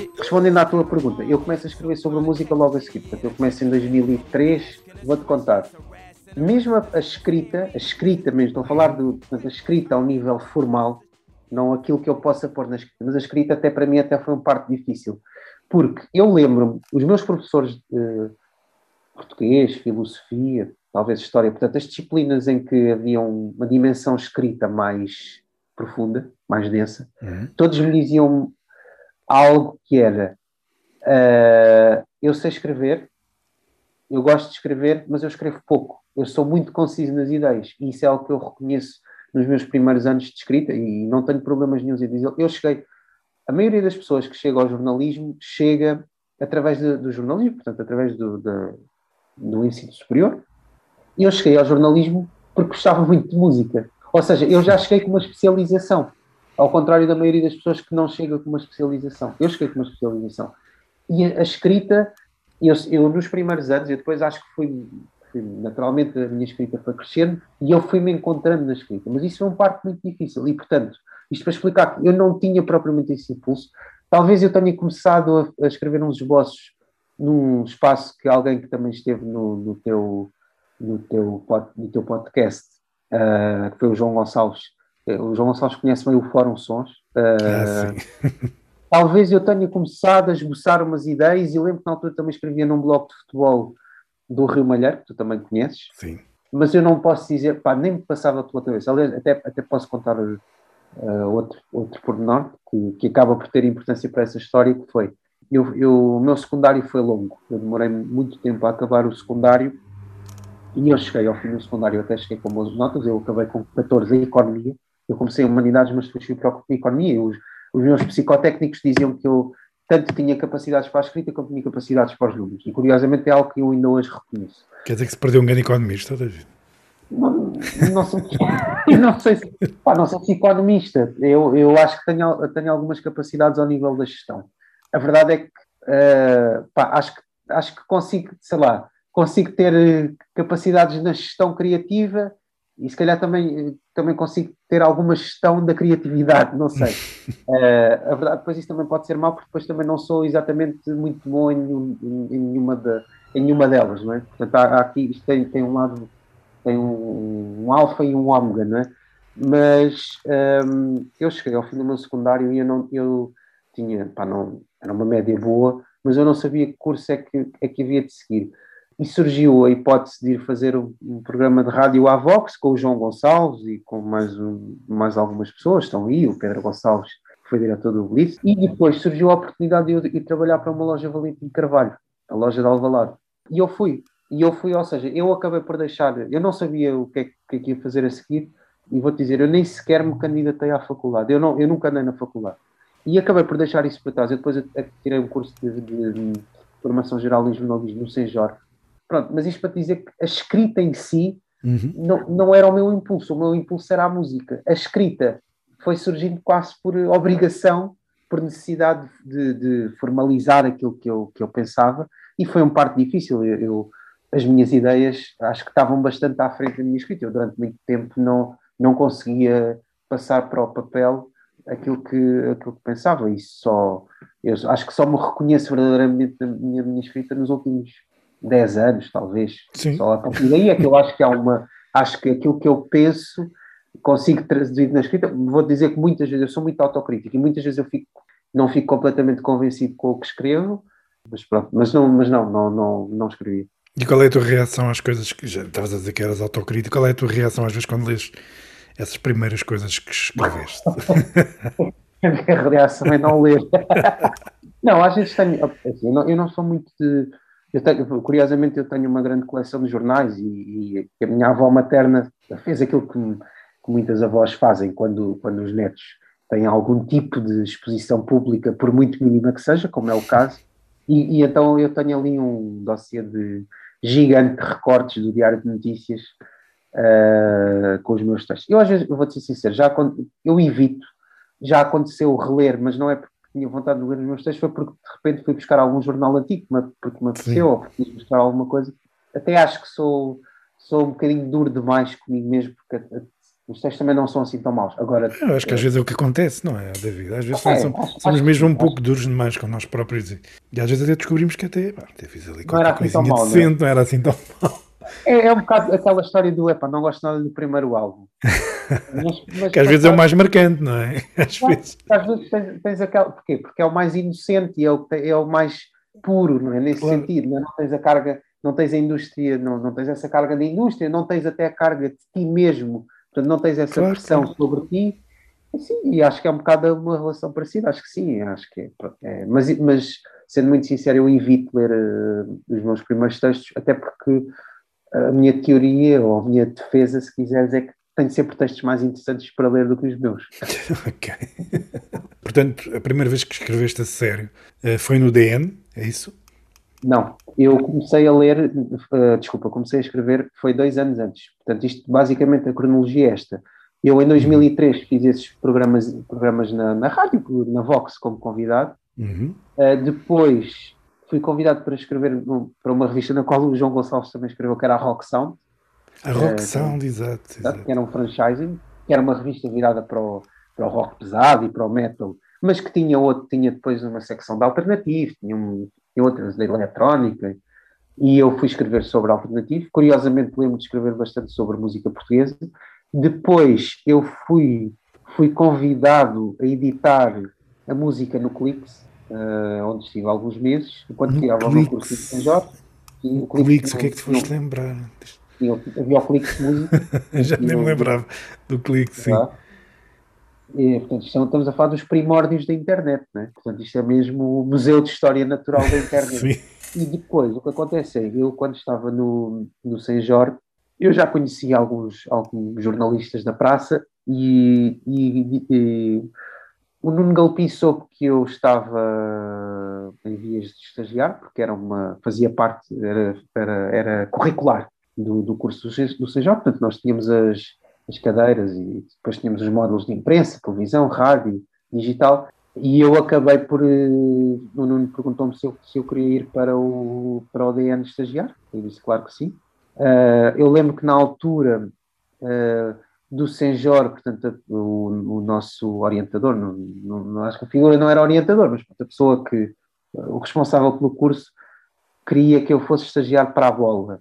Respondendo à tua pergunta, eu começo a escrever sobre a música logo a seguir. Portanto, eu começo em 2003, vou-te contar. Mesmo a, escrita, a escrita mesmo, estou a falar de a escrita ao nível formal, não aquilo que eu possa pôr na escrita, mas a escrita até para mim até foi uma parte difícil, porque eu lembro-me, os meus professores de português, filosofia, talvez história, portanto as disciplinas em que havia uma dimensão escrita mais profunda, mais densa, uhum. todos me diziam algo que era uh, eu sei escrever, eu gosto de escrever, mas eu escrevo pouco eu sou muito conciso nas ideias e isso é algo que eu reconheço nos meus primeiros anos de escrita e não tenho problemas nenhum em dizer. Eu cheguei, a maioria das pessoas que chegam ao jornalismo chega através de, do jornalismo, portanto, através do, de, do ensino superior. E eu cheguei ao jornalismo porque gostava muito de música. Ou seja, eu já cheguei com uma especialização, ao contrário da maioria das pessoas que não chega com uma especialização. Eu cheguei com uma especialização. E a, a escrita, eu, eu, nos primeiros anos, eu depois acho que fui naturalmente a minha escrita foi crescendo e eu fui-me encontrando na escrita, mas isso foi um parte muito difícil e, portanto, isto para explicar que eu não tinha propriamente esse impulso, talvez eu tenha começado a, a escrever uns esboços num espaço que alguém que também esteve no, no teu, no, teu, no teu podcast, uh, que foi o João Gonçalves. Eh, o João Gonçalves conhece bem o Fórum Sons. Uh, ah, talvez eu tenha começado a esboçar umas ideias e lembro que na altura também escrevia num blog de futebol do Rio Malheiro, que tu também conheces. Sim. Mas eu não posso dizer, pá, nem me passava pela cabeça. Aliás, até, até posso contar uh, outro, outro pormenor que, que acaba por ter importância para essa história, que foi, eu, eu, o meu secundário foi longo. Eu demorei muito tempo a acabar o secundário e eu cheguei ao fim do secundário, até cheguei com boas notas, eu acabei com 14 em Economia. Eu comecei em Humanidades, mas depois fui para a Economia. Os, os meus psicotécnicos diziam que eu tanto tinha capacidades para a escrita como tinha capacidades para os números. E curiosamente é algo que eu ainda hoje reconheço. Quer dizer que se perdeu um grande economista, David? Não, não, sei, não, sei se, pá, não sei se economista. Eu, eu acho que tenho, tenho algumas capacidades ao nível da gestão. A verdade é que, uh, pá, acho que acho que consigo, sei lá, consigo ter eh, capacidades na gestão criativa e se calhar também, também consigo ter alguma gestão da criatividade, não sei. uh, a verdade, depois isso também pode ser mau, porque depois também não sou exatamente muito bom em, em, em nenhuma, de, em nenhuma delas, não é? Portanto, há, há aqui, isto tem, tem um lado, tem um, um alfa e um ômega, não é? Mas um, ehm, eu cheguei ao fim do meu secundário e eu, não, eu tinha, pá, não, era uma média boa, mas eu não sabia que curso é que, é que havia de seguir e surgiu a hipótese de ir fazer um, um, programa de rádio à Vox com o João Gonçalves e com mais, um, mais algumas pessoas, estão aí, o Pedro Gonçalves, que foi diretor do Blitz, e depois surgiu a oportunidade de eu ir trabalhar para uma loja Valentim Carvalho, a loja de Alvalade. E eu fui, e eu fui, ou seja, eu acabei por deixar, eu não sabia o que é que, é que ia fazer a seguir, e vou-te dizer, eu nem sequer me candidatei à faculdade, eu, não, eu nunca andei na faculdade. E acabei por deixar isso para trás. Eu depois tirei um curso de, de, de formação geral em jornalismo no Senjor, Pronto, mas isto para te dizer que a escrita em si uhum. não, não era o meu impulso, o meu impulso era a música. A escrita foi surgindo quase por obrigação, por necessidade de, de formalizar aquilo que eu, que eu pensava, e foi um parte difícil. Eu, eu, as minhas ideias acho que estavam bastante à frente da minha escrita. Eu, durante muito tempo, não, não conseguia passar para o papel aquilo que, aquilo que pensava, e só. Eu acho que só me reconheço verdadeiramente na minha, minha escrita nos últimos 10 anos, talvez. Sim. Só a partir daí é que eu acho que há uma. Acho que aquilo que eu penso consigo traduzir na escrita. Vou dizer que muitas vezes eu sou muito autocrítico e muitas vezes eu fico, não fico completamente convencido com o que escrevo, mas pronto, mas não, mas não, não, não, não escrevi. E qual é a tua reação às coisas que já estavas a dizer que eras autocrítico? Qual é a tua reação às vezes quando lês essas primeiras coisas que escreveste? a minha reação é não ler. não, às vezes tenho. Assim, eu, não, eu não sou muito de eu tenho, curiosamente, eu tenho uma grande coleção de jornais e, e a minha avó materna fez aquilo que, que, muitas avós fazem quando, quando os netos têm algum tipo de exposição pública, por muito mínima que seja, como é o caso, e, e então eu tenho ali um dossiê de gigante de recortes do Diário de Notícias uh, com os meus textos. Eu às vezes, eu vou-te ser sincero, já, eu evito, já aconteceu reler, mas não é porque tinha vontade de ler os meus textos foi porque de repente fui buscar algum jornal antigo, porque me apeteceu, ou porque quis buscar alguma coisa. Até acho que sou, sou um bocadinho duro demais comigo mesmo, porque os textos também não são assim tão maus. Agora, eu acho que às vezes é o que acontece, não é, David? Às vezes é, somos, acho, somos acho, mesmo um pouco duros demais com nós próprios e, às vezes até descobrimos que até, até fiz ali qualquer assim coisinha mal, decente, não, é? não era assim tão mal. É, é um bocado aquela história do epá, não gosto nada do primeiro álbum. Mas, mas, que às vezes é o mais marcante, não é? Às não, vezes, às vezes tens, tens aquela. Porquê? Porque é o mais inocente e é o, é o mais puro, não é? Nesse claro. sentido, não, é? não, tens a carga, não tens a indústria, não, não tens essa carga da indústria, não tens até a carga de ti mesmo, portanto, não tens essa claro, pressão claro. sobre ti. Sim, e acho que é um bocado uma relação parecida, acho que sim, acho que é. é mas, mas, sendo muito sincero, eu evito ler uh, os meus primeiros textos, até porque a minha teoria ou a minha defesa, se quiseres, é que tenho sempre textos mais interessantes para ler do que os meus. ok. Portanto, a primeira vez que escreveste a sério eh, foi no DN, é isso? Não, eu comecei a ler, uh, desculpa, comecei a escrever foi dois anos antes. Portanto, isto basicamente a cronologia é esta. Eu em 2003 fiz esses programas, programas na, na rádio, na Vox, como convidado. Uhum. Uh, depois fui convidado para escrever para uma revista na qual o João Gonçalves também escreveu, que era a Rock Sound. A Rock Sound, exato, exato. Que era um franchising, que era uma revista virada para o, para o rock pesado e para o metal, mas que tinha, outro, tinha depois uma secção de alternativo, tinha, um, tinha outras de eletrónica, e eu fui escrever sobre alternativo. Curiosamente, lembro de escrever bastante sobre música portuguesa. Depois eu fui, fui convidado a editar a música no Clix, uh, onde estive alguns meses, enquanto tirava o meu curso de São Jorge. O Clix, o que é que te foste lembrar? havia o Clix de música. Já nem me lembrava do Clix, sim. E, portanto, estamos a falar dos primórdios da internet, né? portanto, isto é mesmo o Museu de História Natural da Internet. Sim. E depois, o que acontece é, eu quando estava no, no São Jorge, eu já conhecia alguns, alguns jornalistas da praça e, e, e o Nuno Galpim soube que eu estava em vias de estagiar, porque era uma, fazia parte, era, era, era curricular do, do curso do CJ, portanto nós tínhamos as, as cadeiras e depois tínhamos os módulos de imprensa, televisão, rádio, digital, e eu acabei por, eh, o Nuno perguntou-me se eu, se eu queria ir para o, para o DN estagiar, eu disse claro que sim. Uh, eu lembro que na altura... Uh, do Senjor, portanto, o, o nosso orientador, não, não, não, acho que a figura não era orientador, mas a pessoa que, o responsável pelo curso, queria que eu fosse estagiar para a bola.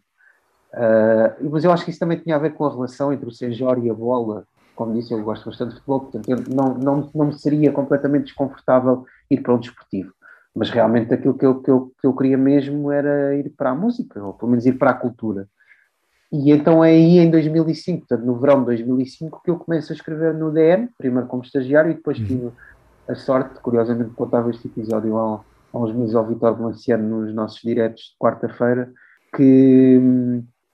Uh, mas eu acho que isso também tinha a ver com a relação entre o Senjor e a bola. Como disse, eu gosto bastante de futebol, portanto, eu não, não, não me seria completamente desconfortável ir para um desportivo. mas realmente aquilo que eu, que, eu, que eu queria mesmo era ir para a música, ou pelo menos ir para a cultura. E então é aí em 2005, portanto, no verão de 2005, que eu começo a escrever no DN, primeiro como estagiário e depois uhum. tive a sorte, curiosamente contava este episódio há, há uns meses ao Vitor Valenciano nos nossos diretos de quarta-feira, que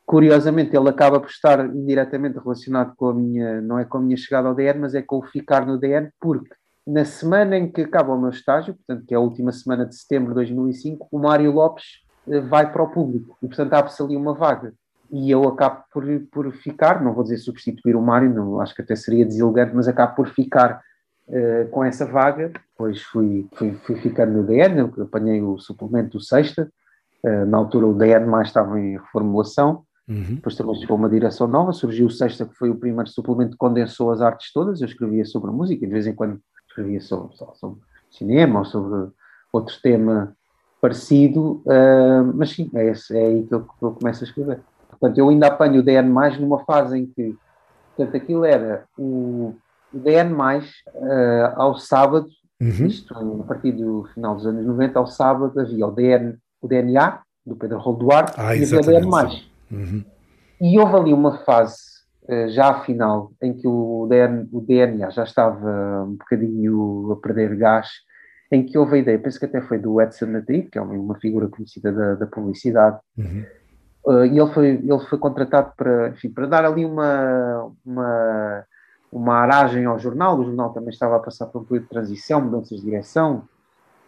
curiosamente ele acaba por estar indiretamente relacionado com a minha, não é com a minha chegada ao DN, mas é com o ficar no DN, porque na semana em que acaba o meu estágio, portanto, que é a última semana de setembro de 2005, o Mário Lopes eh, vai para o público e, portanto, abre-se ali uma vaga. E eu acabo por, por ficar, não vou dizer substituir o Mário, não, acho que até seria deselegante, mas acabo por ficar uh, com essa vaga. Depois fui, fui, fui ficando no DN, eu apanhei o suplemento do Sexta, uh, na altura o DN mais estava em reformulação, Uhum. Depois também chegou uma direção nova, surgiu o Sexta, que foi o primeiro suplemento que condensou as artes todas. Eu escrevia sobre a música, de vez em quando escrevia sobre, sobre cinema ou sobre outro tema parecido, uh, mas sim, é, é aí que eu, que eu, começo a escrever. Portanto, eu ainda apanho o DN numa fase em que, portanto, aquilo era o, o DN uh, ao sábado, uhum. isto a partir do final dos anos 90, ao sábado havia o, DN, o DNA, do Pedro Duarte, ah, e o DN. Uhum. E houve ali uma fase eh, já final, em que o, DN, o DNA já estava um bocadinho a perder gás, em que houve a ideia, penso que até foi do Edson Madrid, que é uma figura conhecida da, da publicidade, uhum. Uh, e ele foi, ele foi contratado para, enfim, para dar ali uma, uma, uma aragem ao jornal, o jornal também estava a passar por um período de transição, mudanças de direção,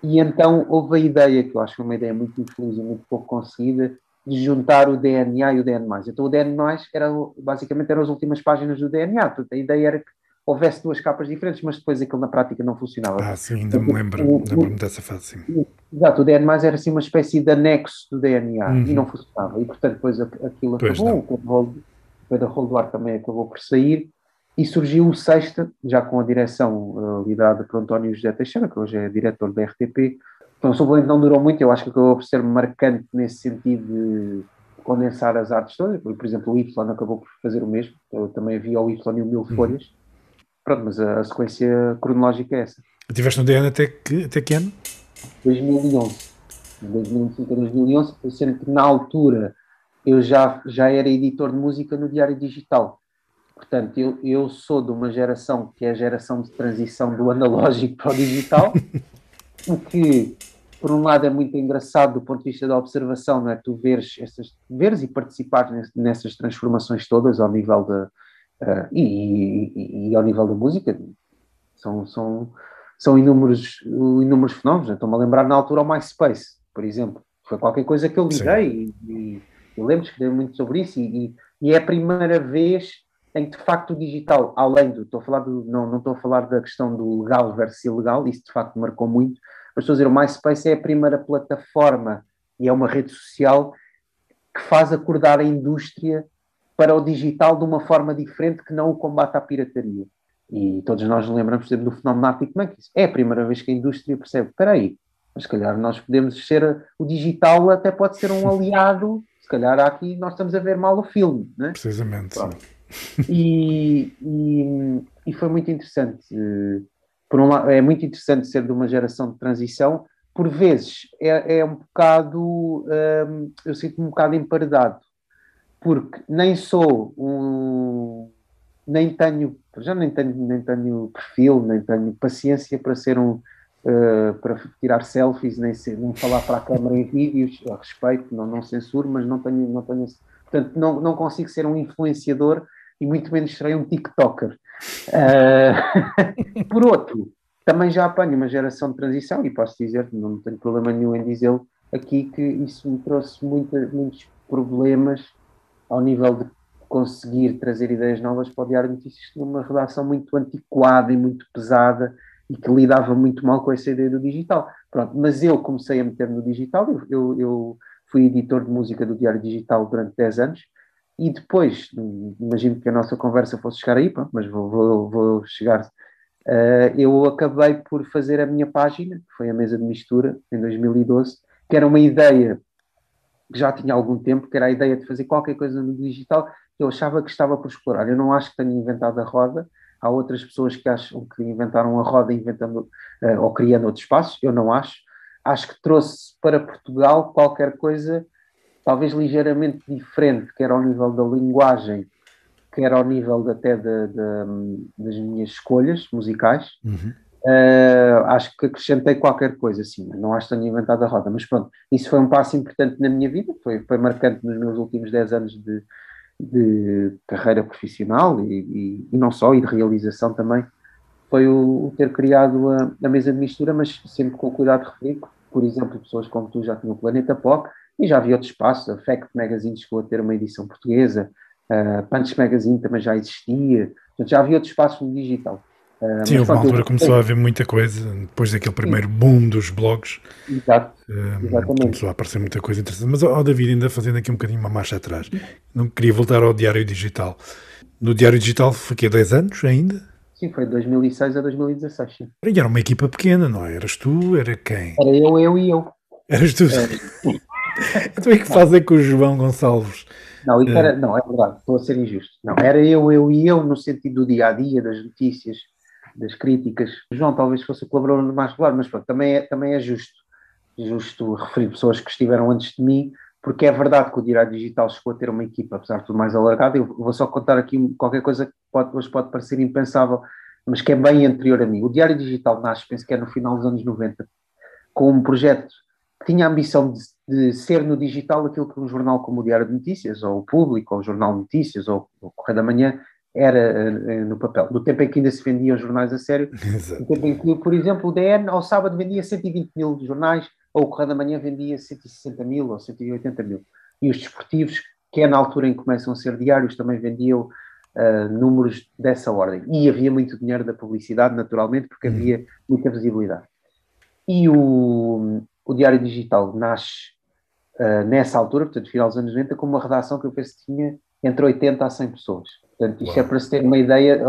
e então houve a ideia, que eu acho que é uma ideia muito infeliz e muito pouco conseguida, de juntar o DNA e o DNA+. Então o DNA+, era, basicamente eram as últimas páginas do DNA, Portanto, a ideia era que houvesse duas capas diferentes, mas depois aquilo na prática não funcionava. Ah, sim, ainda me lembro, lembro-me dessa fase, sim. Exato, o DNA+, era assim uma espécie de anexo do DNA, uhum. e não funcionava, e portanto depois aquilo pois acabou, o Pedro Roldoar também acabou por sair, e surgiu o Sexta, já com a direção uh, liderada por António José Teixeira, que hoje é diretor da RTP, então, o suplemento não durou muito, eu acho que acabou por ser marcante nesse sentido de condensar as artes todas. Por exemplo, o Y acabou por fazer o mesmo, eu também havia o Y e o Mil uhum. Pronto, mas a, sequência cronológica é essa. Tiveste no DN até que, até que ano? 2011. 2005 a 2011, sendo que na altura eu já, já era editor de música no Diário Digital. Portanto, eu, eu sou de uma geração que é a geração de transição do analógico para o digital, o que por um lado é muito engraçado do ponto de vista da observação, não é? Tu veres, essas, veres e participares nessas transformações todas ao nível da uh, e, e, e, ao nível da música são, são, são inúmeros, inúmeros fenómenos. Estou-me a lembrar na altura o MySpace, por exemplo. Foi qualquer coisa que eu liguei e, e, eu lembro de escrever muito sobre isso e, e, é a primeira vez em que de facto o digital, além do, estou a falar do, não, não estou a falar da questão do legal versus ilegal, isso de facto marcou muito, mas estou a dizer, o MySpace é a primeira plataforma e é uma rede social que faz acordar a indústria para o digital de uma forma diferente que não o combate à pirataria. E todos nós lembramos, por exemplo, do fenómeno Arctic Monkeys. É a primeira vez que a indústria percebe, espera aí, mas se calhar nós podemos ser, o digital até pode ser um aliado, se calhar aqui nós estamos a ver mal o filme. Né? Precisamente. E, e, e, foi muito interessante por um lado, é muito interessante ser de uma geração de transição, por vezes é, é um bocado, hum, eu sinto-me um bocado emparedado, porque nem sou um, nem tenho, já nem tenho, nem tenho perfil, nem tenho paciência para ser um, uh, para tirar selfies, nem, ser, nem falar para a câmara em vídeos, a respeito, não, não censuro, mas não tenho, não tenho, portanto, não, não consigo ser um influenciador e muito menos serei um TikToker. Uh, por outro, também já apanho uma geração de transição e posso dizer, não tenho problema nenhum em dizê-lo aqui, que isso me trouxe muita, muitos problemas ao nível de conseguir trazer ideias novas para o Diário de Notícias, numa redação muito antiquada e muito pesada e que lidava muito mal com essa ideia do digital. Pronto, mas eu comecei a meter no digital, eu, eu, eu fui editor de música do Diário Digital durante 10 anos, e depois, imagino que a nossa conversa fosse chegar aí, pronto, mas vou, vou, vou chegar. Uh, eu acabei por fazer a minha página, que foi a mesa de mistura, em 2012, que era uma ideia que já tinha algum tempo, que era a ideia de fazer qualquer coisa no digital, que eu achava que estava por explorar. Eu não acho que tenha inventado a roda, há outras pessoas que acham que inventaram a roda inventando uh, ou criando outros espaços, eu não acho. acho que trouxe para Portugal qualquer coisa talvez ligeiramente diferente, quer ao nível da linguagem, quer ao nível até de, de, das minhas escolhas musicais. Uhum. Uh, acho que acrescentei qualquer coisa, assim, não acho que tenha inventado a roda, mas pronto, isso foi um passo importante na minha vida, foi, foi marcante nos meus últimos 10 anos de, de carreira profissional e, e, e, não só, e de realização também, foi o, o ter criado a, a, mesa de mistura, mas sempre com cuidado de referir, por exemplo, pessoas como tu já tinham o Planeta Pop, e já havia outros espaços, a Fact Magazine chegou a ter uma edição portuguesa, a Punch Magazine também já existia, portanto, já havia outros espaços no digital. Uh, Sim, houve uma altura começou a haver muita coisa, depois daquele primeiro boom dos blogs. Exato. Uh, começou a aparecer muita coisa interessante. Mas, ó, David, ainda fazendo aqui um bocadinho uma marcha atrás, não queria voltar ao Diário Digital. No Diário Digital foi aqui há 10 anos ainda? Sim, foi de 2006 a 2016. Sim. E era uma equipa pequena, não é? Eras tu, era quem? Era eu, eu e eu. Eras tu? É. então é que fazem com o João Gonçalves? Não, era, é. não, é verdade, estou a ser injusto. Não, era eu, eu e eu, no sentido do dia a dia, das notícias, das críticas. João talvez fosse o colaborador mais regular, mas pronto, também é, também é justo, justo referir pessoas que estiveram antes de mim, porque é verdade que o Diário Digital chegou a ter uma equipa, apesar de tudo mais alargada. Eu vou só contar aqui qualquer coisa que pode, hoje pode parecer impensável, mas que é bem anterior a mim. O Diário Digital nasce, penso que é no final dos anos 90, com um projeto que tinha a ambição de, de ser no digital aquilo que um jornal como o Diário de Notícias, ou o Público, ou o Jornal de Notícias, ou o Correio da Manhã era uh, no papel. No tempo em que ainda se vendiam jornais a sério, Exato. no tempo em que, por exemplo, o DN ao sábado vendia 120 mil jornais, ou o Correio da Manhã vendia 160 mil ou 180 mil. E os desportivos, que é na altura em que começam a ser diários, também vendiam uh, números dessa ordem. E havia muito dinheiro da publicidade, naturalmente, porque uhum. havia muita visibilidade. E o, o Diário Digital nasce uh, nessa altura, portanto, final dos anos 90, com uma redação que eu penso que tinha entre 80 a 100 pessoas. Portanto, isto é Uau. é para se ter uma ideia,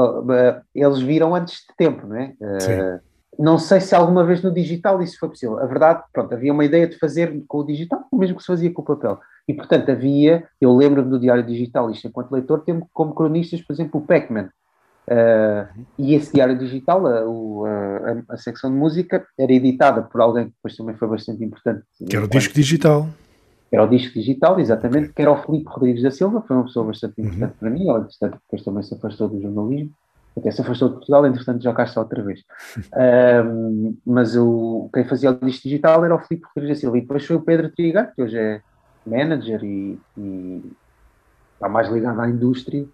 eles viram antes de tempo, não é? Uh, não sei se alguma vez no digital isso foi possível. A verdade, pronto, havia uma ideia de fazer com o digital, o mesmo que se fazia com o papel. E, portanto, havia, eu lembro-me do Diário Digital, isto enquanto leitor, temos como cronistas, por exemplo, o Pac-Man. Uh, e esse Diário Digital, a, a, a, secção de música, era editada por alguém que depois também foi bastante importante. Que era o disco digital era o disco digital, exatamente, que era o Filipe Rodrigues da Silva, foi uma pessoa bastante uhum. importante uhum. para mim, ela, entretanto, depois também se afastou do jornalismo, até se afastou de Portugal, entretanto já cá está outra vez. um, mas o, quem fazia o disco digital era o Filipe Rodrigues da Silva, e depois foi o Pedro Triga, que hoje é manager e, e está mais ligado à indústria,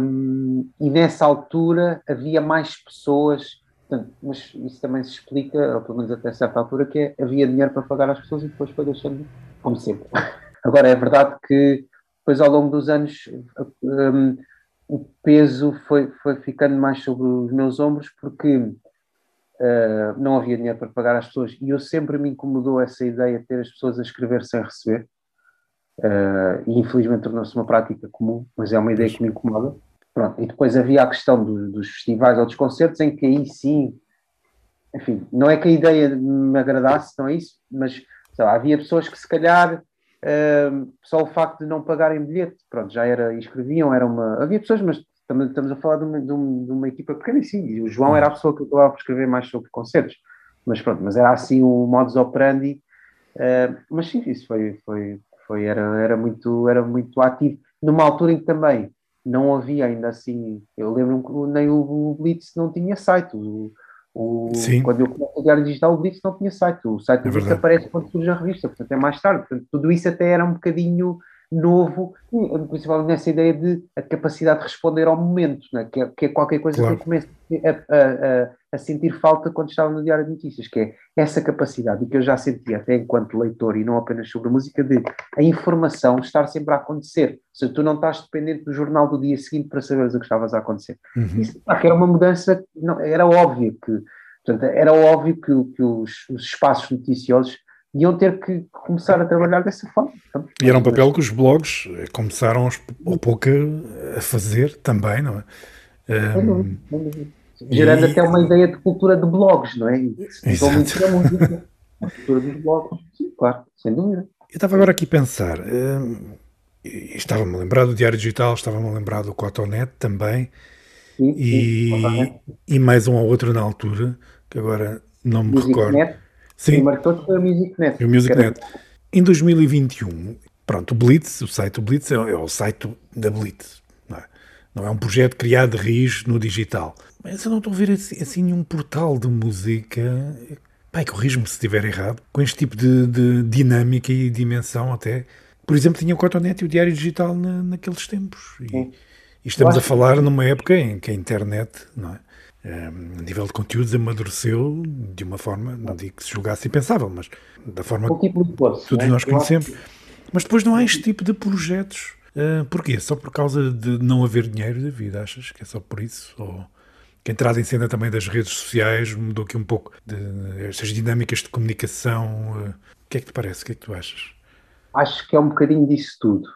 um, e nessa altura havia mais pessoas Portanto, mas isso também se explica, ou pelo menos até certa altura, que é, havia dinheiro para pagar às pessoas e depois foi deixando, como sempre. Agora, é verdade que depois ao longo dos anos um, o peso foi, foi ficando mais sobre os meus ombros porque uh, não havia dinheiro para pagar às pessoas e eu sempre me incomodou essa ideia de ter as pessoas a escrever sem receber. Uh, e infelizmente tornou-se uma prática comum, mas é uma ideia que me incomoda. Pronto, e depois havia a questão do, dos festivais ou dos concertos, em que aí sim, enfim, não é que a ideia me agradasse, não é isso, mas lá, havia pessoas que se calhar uh, só o facto de não pagarem bilhete, pronto, já era, escreviam, era uma. Havia pessoas, mas estamos, estamos a falar de uma, de, uma, de uma, equipa pequena sim, e o João era a pessoa que acabava por escrever mais sobre concertos, mas pronto, mas era assim o modus operandi, uh, mas sim, isso foi, foi, foi era, era, muito, era muito ativo, numa altura em que também não havia ainda assim. Eu lembro-me que nem o, Blitz não tinha site. O, o, quando eu comecei a Diário Digital, o Blitz não tinha site. O site do é Blitz aparece quando surge a revista, portanto é mais tarde. Portanto, tudo isso até era um bocadinho novo, principalmente nessa ideia de a capacidade de responder ao momento, né? que, é, que é qualquer coisa claro. que eu começo a, a, a, sentir falta quando estava no Diário de Notícias, que é essa capacidade, que eu já senti até enquanto leitor e não apenas sobre música, de a informação estar sempre a acontecer. Ou seja, tu não estás dependente do jornal do dia seguinte para saberes o que estavas a acontecer. Uhum. Isso que era uma mudança, não, era óbvio que, portanto, era óbvio que, que os, os espaços noticiosos iam ter que começar a trabalhar dessa forma. E era um papel que os blogs eh, começaram aos pouco a fazer também, não é? Um, Gerando e... até uma ideia de cultura de blogs, não é? Então, muito a música, a cultura dos blogs, sim, claro, sem dúvida. Eu estava agora aqui a pensar, estava-me a lembrar do Diário Digital, estava-me a lembrar do Cotonet também, sim, e, sim, e mais um ou outro na altura, que agora não me recordo. Sim. marcou foi o MusicNet. O MusicNet. Em 2021, pronto, o Blitz, o site do Blitz é, é o site da Blitz. Não é? não é um projeto criado de raiz no digital. Mas eu não estou a ver assim, assim nenhum portal de música. Pai, corrijo-me se estiver errado, com este tipo de, de, dinâmica e dimensão até. Por exemplo, tinha o Cotonet e o Diário Digital na, naqueles tempos. E, e estamos a falar numa época em que a internet, não é? Um, a nível de conteúdos, amadureceu de uma forma, não digo que se julgasse impensável, mas da forma que todos né? nós conhecemos. Mas depois não há este tipo de projetos. Uh, porquê? Só por causa de não haver dinheiro da vida, achas que é só por isso? Ou que a entrada em cena também das redes sociais mudou aqui um pouco de, estas dinâmicas de comunicação? Uh, o que é que te parece? O que é que tu achas? Acho que é um bocadinho disso tudo.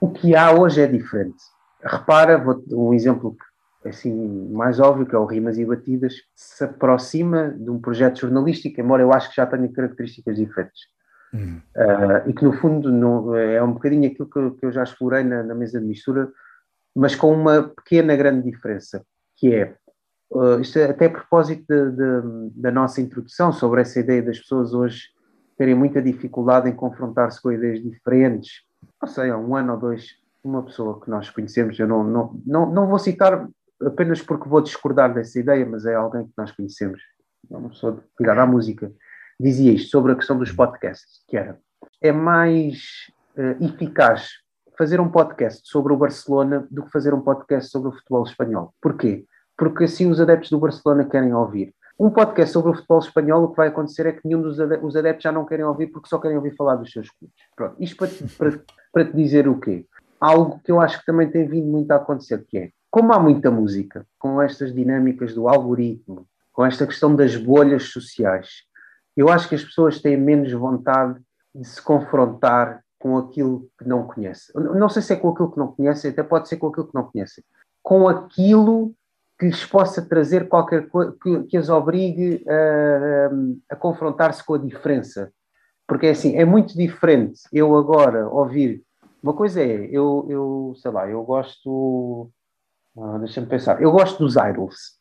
O que há hoje é diferente. Repara, vou um exemplo que assim, mais óbvio, que é o Rimas e Batidas, se aproxima de um projeto jornalístico, embora eu acho que já tenha características diferentes. Uh, e que no fundo não, é um bocadinho aquilo que, que eu já explorei na, na, mesa de mistura, mas com uma pequena grande diferença, que é, uh, isto é até a propósito de, de, da nossa introdução sobre essa ideia das pessoas hoje terem muita dificuldade em confrontar-se com ideias diferentes, não sei, há um ano ou dois, uma pessoa que nós conhecemos, eu não, não, não, não vou citar apenas porque vou discordar dessa ideia, mas é alguém que nós conhecemos, é uma pessoa ligada à música, dizia isto sobre a questão dos podcasts, que era, é mais uh, eficaz fazer um podcast sobre o Barcelona do que fazer um podcast sobre o futebol espanhol. Porquê? Porque assim os adeptos do Barcelona querem ouvir. Um podcast sobre o futebol espanhol, o que vai acontecer é que nenhum dos adeptos, já não querem ouvir porque só querem ouvir falar dos seus clubes. Pronto, isto para te, para, para te dizer o quê? Algo que eu acho que também tem vindo muito a acontecer, que é, como há muita música, com estas dinâmicas do algoritmo, com esta questão das bolhas sociais, eu acho que as pessoas têm menos vontade de se confrontar com aquilo que não conhecem. Não sei se é com aquilo que não conhecem, até pode ser com aquilo que não conhecem. Com aquilo que lhes possa trazer qualquer coisa, que, as obrigue a, a confrontar-se com a diferença. Porque é assim, é muito diferente eu agora ouvir. Uma coisa é, eu, eu sei lá, eu gosto ah, Deixa-me pensar. Eu gosto dos idols.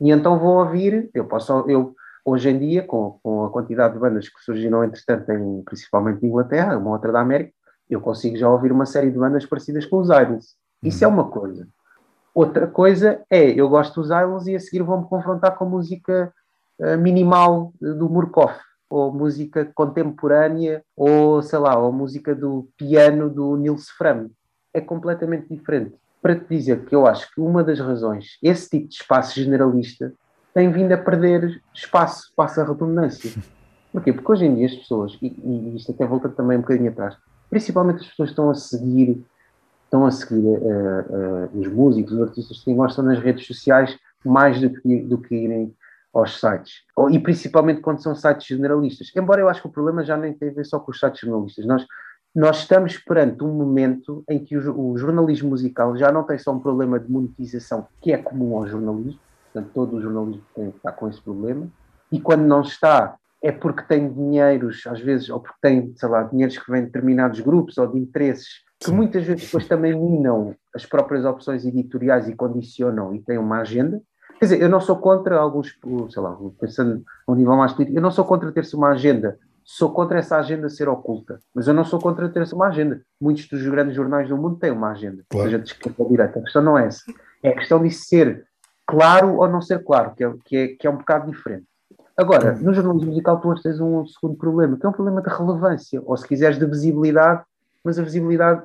E então vou ouvir, eu posso, eu, hoje em dia, com, com a quantidade de bandas que surgiram, entretanto, em, principalmente em Inglaterra, uma outra da América, eu consigo já ouvir uma série de bandas parecidas com os idols. Isso é uhum. uma coisa. Outra coisa é, eu gosto dos idols e a seguir vou-me confrontar com música uh, minimal do Murkoff, ou música contemporânea, ou sei lá, ou música do piano do Nils Fram. É completamente diferente para te dizer que eu acho que uma das razões, esse tipo de espaço generalista tem vindo a perder espaço, passa a redundância. Porquê? Porque hoje em dia as pessoas, e, e isto até volta também um bocadinho atrás, principalmente as pessoas estão a seguir, estão a seguir uh, uh, os músicos, os artistas que gostam nas redes sociais mais do que, do que irem aos sites. E principalmente quando são sites generalistas. Embora eu acho que o problema já nem tem a ver só com os sites generalistas. Nós, nós estamos perante um momento em que o, o, jornalismo musical já não tem só um problema de monetização que é comum ao jornalismo, portanto, todo o jornalismo tem, está com esse problema, e quando não está, é porque tem dinheiros, às vezes, ou porque tem, sei lá, dinheiros que vêm de determinados grupos ou de interesses, que Sim. muitas vezes depois também minam as próprias opções editoriais e condicionam e têm uma agenda. Quer dizer, eu não sou contra alguns, sei lá, pensando a um nível mais político, eu não sou contra ter-se uma agenda sou contra essa agenda ser oculta, mas eu não sou contra ter uma agenda. Muitos dos grandes jornais do mundo têm uma agenda, claro. seja de esquerda ou direita. A questão não é essa. É a questão de ser claro ou não ser claro, que é, que é, que é um bocado diferente. Agora, no jornalismo musical, tu tens um segundo problema, que é um problema de relevância, ou se quiseres, de visibilidade, mas a visibilidade,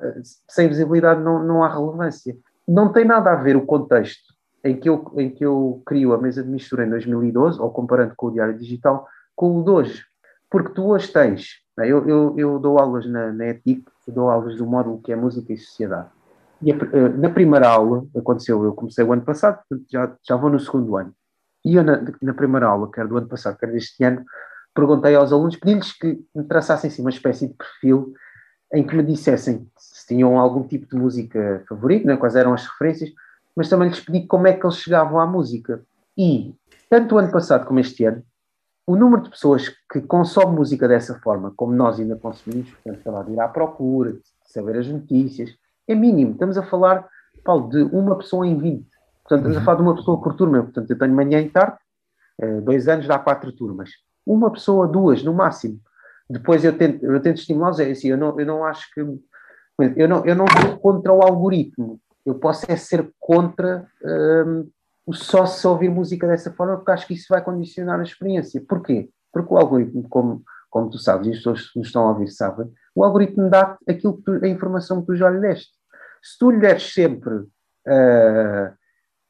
sem visibilidade não, não há relevância. Não tem nada a ver o contexto em que eu, em que eu crio a mesa de mistura em 2012, ou comparando com o Diário Digital, com o de hoje. Porque tu hoje tens, eu, eu, eu dou aulas na, na ETIC, dou aulas do módulo que é Música e Sociedade. E a, eh, na primeira aula, aconteceu, eu comecei o ano passado, já, já vou no segundo ano. E eu, na, na primeira aula, quer do ano passado, quer deste ano, perguntei aos alunos, pedi-lhes que me traçassem assim, uma espécie de perfil em que me dissessem se tinham algum tipo de música favorito, né, quais eram as referências, mas também lhes pedi como é que eles chegavam à música. E, tanto o ano passado como este ano, o número de pessoas que consome música dessa forma, como nós ainda consumimos, portanto, lá, de ir à procura, de saber as notícias, é mínimo. Estamos a falar, Paulo, de uma pessoa em 20. Portanto, estamos a uhum. falar de uma pessoa por turma. Portanto, eu tenho manhã e tarde, eh, dois anos dá quatro turmas. uma pessoa, duas, no máximo. Depois eu tento, eu tento estimulá-los, é assim, eu não, eu não acho que. Eu não, eu não sou contra o algoritmo, eu posso é ser contra um, o só se ouvir música dessa forma, porque acho que isso vai condicionar a experiência. Porquê? Porque o algoritmo, como, como tu sabes, e as pessoas que nos estão a ouvir sabem, o algoritmo dá aquilo tu, a informação que tu já lhe deste. Se tu lhe deres sempre uh,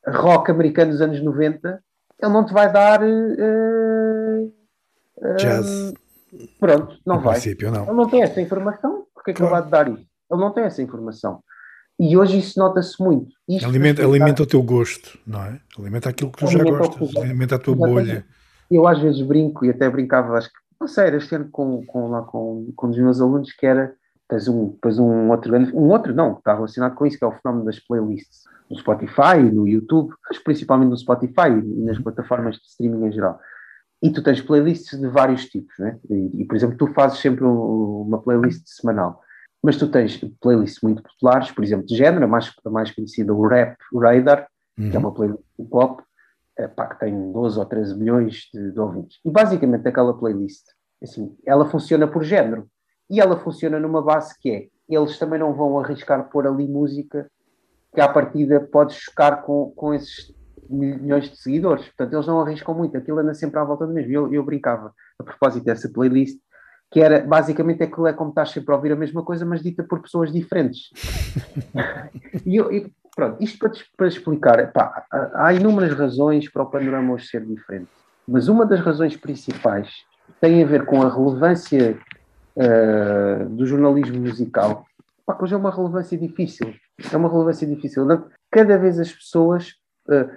rock americano dos anos 90, ele não te vai dar. Uh, Jazz. Pronto, não no vai. Princípio, não. Ele não tem essa informação, porque é que claro. ele vai te dar isso? Ele não tem essa informação. E hoje isso nota-se muito. Isto alimenta, alimenta o teu gosto, não é? Alimenta aquilo que tu já gostas, alimenta a tua bolha. Eu às vezes brinco, e até brincava, acho que, não sei, era este ano com, com, lá com, com um dos meus alunos, que era, depois um, depois um outro, um outro não, que está relacionado com isso, que é o fenómeno das playlists no Spotify, no YouTube, mas principalmente no Spotify e nas plataformas de streaming em geral. E tu tens playlists de vários tipos, né? E, e por exemplo, tu fazes sempre um, uma playlist semanal, mas tu tens playlists muito populares, por exemplo, de género, a mais, a mais conhecida, o Rap Radar, uhum. que é uhum. uma playlist pop, é, pá, que tem 12 ou 13 milhões de, de ouvintes. E basicamente aquela playlist, assim, ela funciona por género. E ela funciona numa base que é, eles também não vão arriscar pôr ali música que à partida pode chocar com, com esses milhões de seguidores. Portanto, eles não arriscam muito, aquilo anda sempre à volta do mesmo. Eu, eu brincava, a propósito dessa playlist, que era basicamente aquilo é como estás sempre a ouvir a mesma coisa, mas dita por pessoas diferentes. e, eu, e, pronto, isto para, para explicar, há inúmeras razões para o panorama hoje ser diferente, mas uma das razões principais tem a ver com a relevância uh, do jornalismo musical. Pá, hoje é uma relevância difícil. É uma relevância difícil. Cada vez as pessoas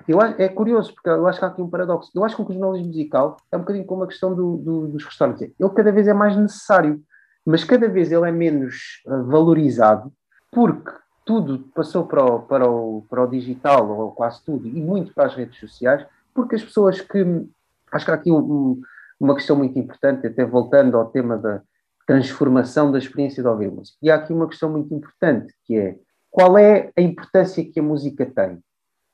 eu acho, é curioso, porque eu acho que há aqui um paradoxo. Eu acho que o jornalismo musical é um bocadinho como a questão do, do, dos restaurantes. Ele cada vez é mais necessário, mas cada vez ele é menos uh, valorizado, porque tudo passou para o, para, o, para o digital, ou quase tudo, e muito para as redes sociais, porque as pessoas que. Acho que há aqui um, uma questão muito importante, até voltando ao tema da transformação da experiência de ouvir música. E há aqui uma questão muito importante, que é qual é a importância que a música tem?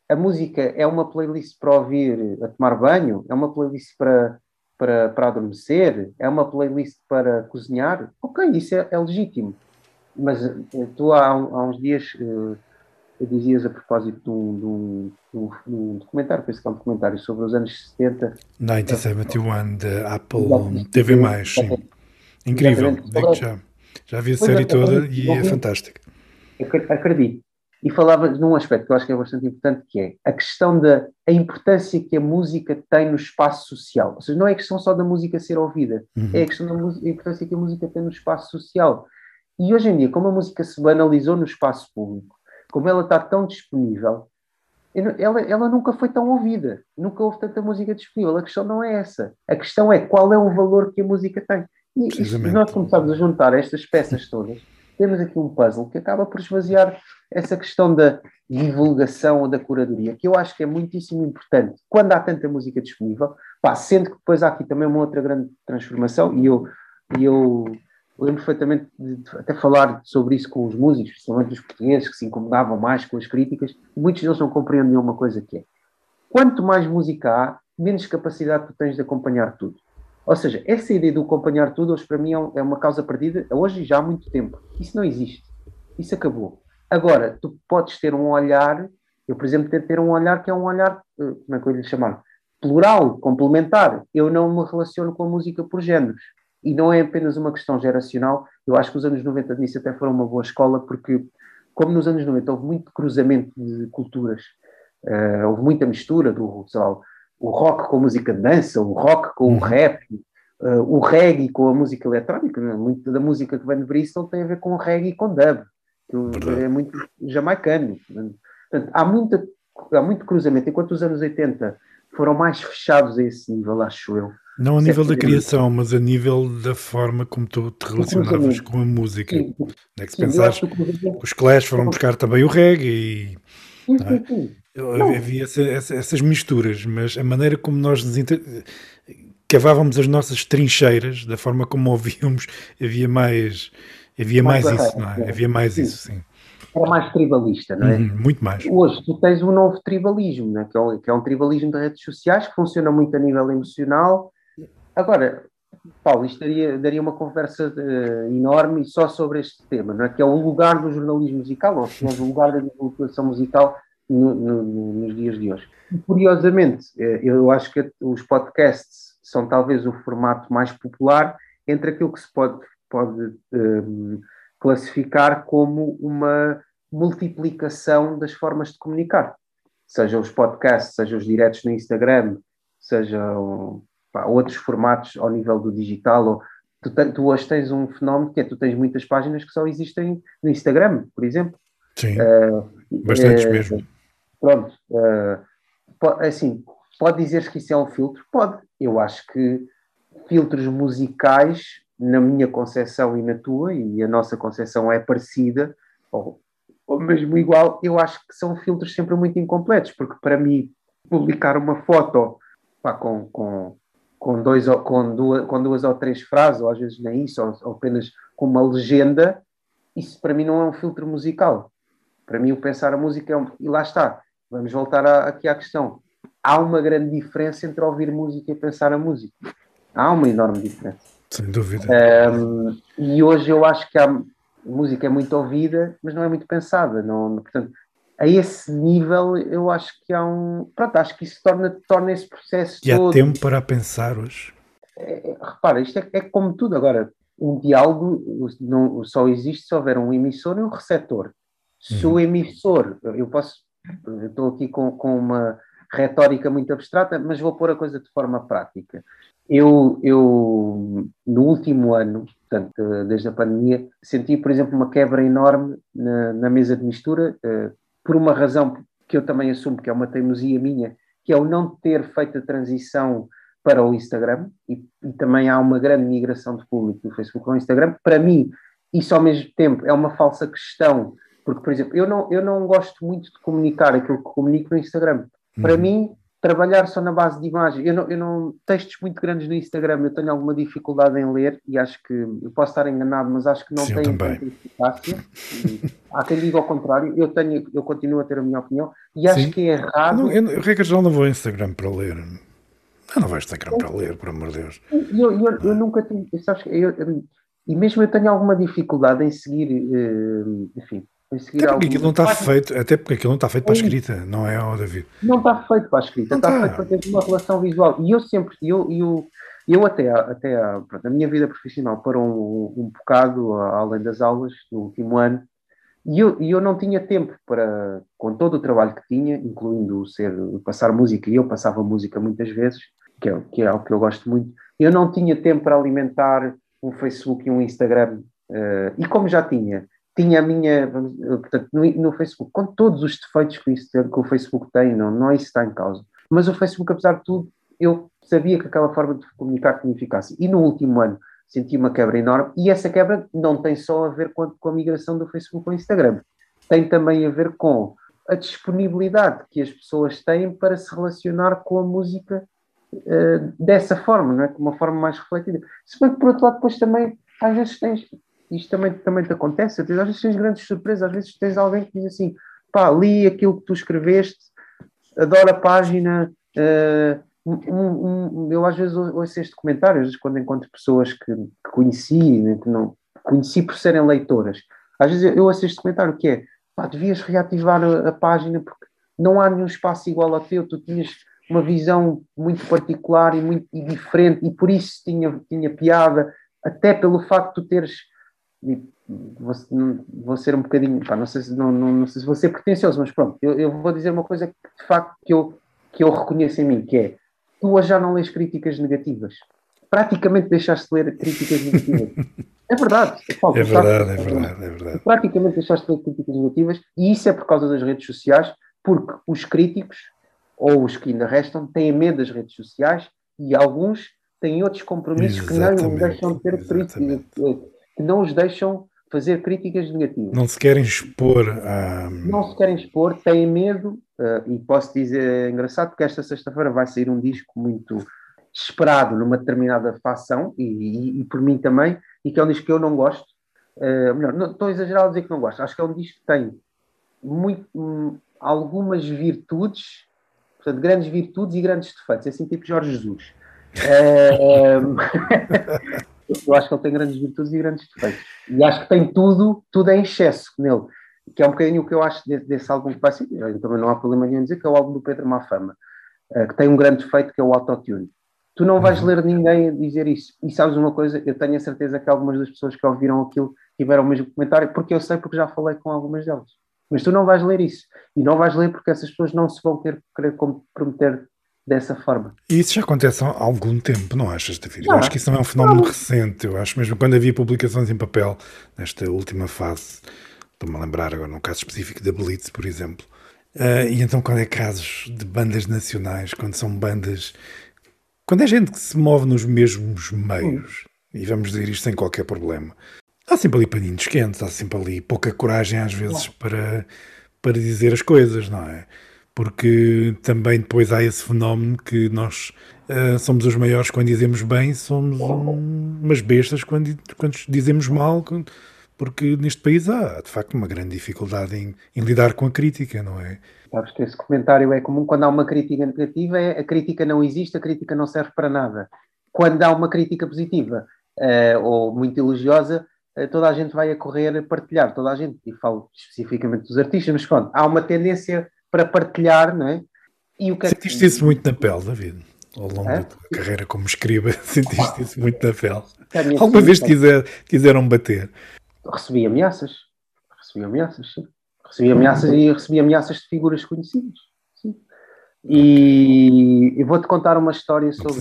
A música é uma playlist para ouvir a tomar banho, é uma playlist para, para, para adormecer, é uma playlist para cozinhar, ok, isso é, é legítimo. Mas eh, tu há, há uns dias uh, dizias a propósito de um, de um, de um documentário, penso que é um documentário sobre os anos 70. 1971, da Apple TV+, sim. Incrível, digo já. Já vi a série toda e é fantástica. Acredito e falava num aspecto que eu acho que é bastante importante, que é a questão da a importância que a música tem no espaço social. Ou seja, não é a questão só da música ser ouvida, uhum. é a questão da a importância que a música tem no espaço social. E hoje em dia, como a música se banalizou no espaço público, como ela está tão disponível, ela, ela nunca foi tão ouvida, nunca houve tanta música disponível. A questão não é essa. A questão é qual é o valor que a música tem. E, e nós começamos a juntar estas peças todas, temos aqui um puzzle que acaba por esvaziar essa questão da divulgação ou da curadoria, que eu acho que é muitíssimo importante quando há tanta música disponível, pá, sendo que depois há aqui também uma outra grande transformação, e eu, e eu lembro perfeitamente de, até falar sobre isso com os músicos, principalmente os portugueses, que se incomodavam mais com as críticas, muitos deles não compreendem uma coisa que é, quanto mais música há, menos capacidade tu tens de acompanhar tudo. Ou seja, essa ideia de acompanhar tudo, hoje para mim é, é uma causa perdida, hoje já há muito tempo. Isso não existe. Isso acabou. Agora, tu podes ter um olhar, eu, por exemplo, tento ter um olhar que é um olhar, eh, como é que eu lhe chamar? Plural, complementar. Eu não me relaciono com a música por géneros. E não é apenas uma questão geracional. Eu acho que os anos 90 nisso até foram uma boa escola, porque, como nos anos 90 houve muito cruzamento de culturas, uh, houve muita mistura do, sei o rock com a música de dança, o rock com o uhum. rap, uh, o reggae com a música eletrónica. Né? Muito da música que vem de Bristol tem a ver com o reggae e com dub, que é muito jamaicano. Portanto, há, muita, há muito cruzamento. Enquanto os anos 80 foram mais fechados a esse nível, acho eu. Não a nível da criação, mas a nível da forma como tu te relacionavas com a música. Sim, é que se pensares, os Clash foram buscar também o reggae e, sim, sim, Havia essa, essa, essas misturas, mas a maneira como nós cavávamos as nossas trincheiras, da forma como ouvíamos, havia mais, havia mais, mais isso, não é? é? Havia mais sim. isso, sim. Era mais tribalista, não é? Uhum, muito mais. Hoje tu tens um novo tribalismo, né? que, é um, que é um tribalismo de redes sociais que funciona muito a nível emocional, agora, Paulo, isto daria, daria uma conversa uh, enorme só sobre este tema, não é? que é o lugar do jornalismo musical, ou seja, o lugar da divulgação musical no, no, nos dias de hoje. E, curiosamente, eh, eu acho que os podcasts são talvez o formato mais popular entre aquilo que se pode, pode um, ehm, classificar como uma multiplicação das formas de comunicar. Seja os podcasts, seja os diretos no Instagram, sejam pá, outros formatos ao nível do digital. Ou, tu, tu, hoje tens um fenómeno que é, tu tens muitas páginas que só existem no Instagram, por exemplo. Sim, uh, bastantes uh, mesmo. Pronto, uh, assim, pode dizer-se que isso é um filtro? Pode. Eu acho que filtros musicais, na minha concepção e na tua, e a nossa concepção é parecida, ou, ou mesmo igual, eu acho que são filtros sempre muito incompletos, porque para mim, publicar uma foto pá, com, com, com, dois, com, duas, com duas ou três frases, ou às vezes nem isso, ou, ou apenas com uma legenda, isso para mim não é um filtro musical. Para mim, o pensar a música é um. E lá está, vamos voltar a, aqui à questão. Há uma grande diferença entre ouvir música e pensar a música. Há uma enorme diferença. Sem dúvida. Um, e hoje eu acho que a música é muito ouvida, mas não é muito pensada. Não, portanto, a esse nível eu acho que há um. Pronto, acho que isso torna, torna esse processo. E todo... há tempo para pensar hoje. É, é, repara, isto é, é, como tudo. Agora, um diálogo não, só existe se houver um emissor e um receptor. Se uhum. o emissor, eu posso. Estou aqui com, com uma retórica muito abstrata, mas vou pôr a coisa de forma prática. Eu, eu no último ano, portanto, desde a pandemia, senti, por exemplo, uma quebra enorme na, na mesa de mistura, uh, por uma razão que eu também assumo que é uma teimosia minha, que é o não ter feito a transição para o Instagram, e, e também há uma grande migração de público do Facebook ao Instagram. Para mim, isso ao mesmo tempo é uma falsa questão, porque, por exemplo, eu não, eu não gosto muito de comunicar aquilo que comunico no Instagram. Para uhum. mim, trabalhar só na base de imagem. Eu não, eu não textos muito grandes no Instagram, eu tenho alguma dificuldade em ler e acho que eu posso estar enganado, mas acho que não Sim, tem tanta eficácia. Há quem diga ao contrário, eu tenho, eu continuo a ter a minha opinião e acho Sim. que é errado. Não, eu, regra geral, não vou ao Instagram para ler. Eu não vou ao Instagram para ler, por amor de Deus. Eu, eu, eu nunca tenho, sabes, eu, eu, e mesmo eu tenho alguma dificuldade em seguir, eh, enfim, até porque aquilo não está feito, até porque aquilo não está feito para a escrita, não é, ó, David? Não está feito para a escrita, está, está, feito para ter uma relação visual. E eu sempre, eu, eu, eu até, até pronto, a minha vida profissional parou um, um bocado, além das aulas, no último ano, e eu, eu não tinha tempo para, com todo o trabalho que tinha, incluindo ser, passar música, e eu passava música muitas vezes, que é, que é algo que eu gosto muito, eu não tinha tempo para alimentar um Facebook e um Instagram, uh, e como já tinha tinha a minha, portanto, no, no, Facebook, com todos os defeitos que, isso, que o Facebook tem, não, não é isso que está em causa. Mas o Facebook, apesar de tudo, eu sabia que aquela forma de comunicar tinha eficácia. E no último ano senti uma quebra enorme, e essa quebra não tem só a ver com a, com a migração do Facebook ao Instagram, tem também a ver com a disponibilidade que as pessoas têm para se relacionar com a música uh, dessa forma, não é? de uma forma mais refletida. Se bem que, por outro lado, depois também, às vezes tens, isto também, também te acontece, às vezes tens grandes surpresas, às vezes tens alguém que diz assim, pá, li aquilo que tu escreveste, adoro a página, uh, um, um, eu às vezes ouço este comentário, às vezes quando encontro pessoas que, que conheci, né, que não conheci por serem leitoras, às vezes eu ouço este comentário que é, pá, devias reativar a, a página porque não há nenhum espaço igual ao teu, tu tinhas uma visão muito particular e muito e diferente e por isso tinha, tinha piada, até pelo facto de tu teres vou, vou ser um bocadinho, pá, não, sei se, não, não, não sei se vou ser pretencioso, mas pronto, eu, eu, vou dizer uma coisa que de facto que eu, que eu reconheço em mim, que é tu já não lês críticas negativas. Praticamente deixaste de ler críticas negativas. É verdade. É, falta, é, verdade, é verdade, é verdade. Praticamente deixaste de ler críticas negativas e isso é por causa das redes sociais, porque os críticos, ou os que ainda restam, têm medo das redes sociais e alguns têm outros compromissos exatamente, que não deixam de ter críticas que não os deixam fazer críticas negativas. Não se querem expor a. Não se querem expor, têm medo, uh, e posso dizer, é engraçado, porque esta sexta-feira vai sair um disco muito esperado numa determinada facção, e, e, e, por mim também, e que é um disco que eu não gosto. Uh, melhor, não, estou a exagerar a dizer que não gosto, acho que é um disco que tem muito, um, algumas virtudes, portanto, grandes virtudes e grandes defeitos, é assim tipo Jorge Jesus. É... eu acho que ele tem grandes virtudes e grandes defeitos. E acho que tem tudo, tudo em excesso nele. Que é um bocadinho o que eu acho desse, desse álbum que vai ser. Também não há problema nenhum dizer que é o álbum do Pedro Mafama, que tem um grande defeito que é o autotune. Tu não vais ler ninguém dizer isso. E sabes uma coisa? Eu tenho a certeza que algumas das pessoas que ouviram aquilo tiveram o mesmo comentário, porque eu sei, porque já falei com algumas delas. Mas tu não vais ler isso. E não vais ler porque essas pessoas não se vão querer, querer comprometer dessa forma. E isso já acontece há algum tempo, não achas, David? Eu acho que isso não é um fenómeno não. recente. Eu acho mesmo quando havia publicações em papel, nesta última fase, estou-me a lembrar agora num caso específico da Blitz, por exemplo. Uh, e então quando é casos de bandas nacionais, quando são bandas quando é gente que se move nos mesmos meios, e vamos dizer isto sem qualquer problema, há sempre ali paninhos quentes, há sempre ali pouca coragem às vezes para, para dizer as coisas, não é? Porque também depois há esse fenómeno que nós uh, somos os maiores quando dizemos bem, somos um, umas bestas quando, quando dizemos mal, porque neste país há de facto uma grande dificuldade em, em lidar com a crítica, não é? Sabes que esse comentário é comum quando há uma crítica negativa, é, a crítica não existe, a crítica não serve para nada. Quando há uma crítica positiva uh, ou muito elogiosa, uh, toda a gente vai a correr a partilhar, toda a gente, e falo especificamente dos artistas, mas pronto, há uma tendência para partilhar, não é? E o que é Sentiste isso muito na pele, David? Ao longo é? da tua carreira como escriba, sentiste isso muito na pele? Alguma vez quiser, quiseram bater? Recebi ameaças. Recebi ameaças, sim. Recebi ameaças e recebi ameaças de figuras conhecidas. Sim. E, e vou-te contar uma história sobre.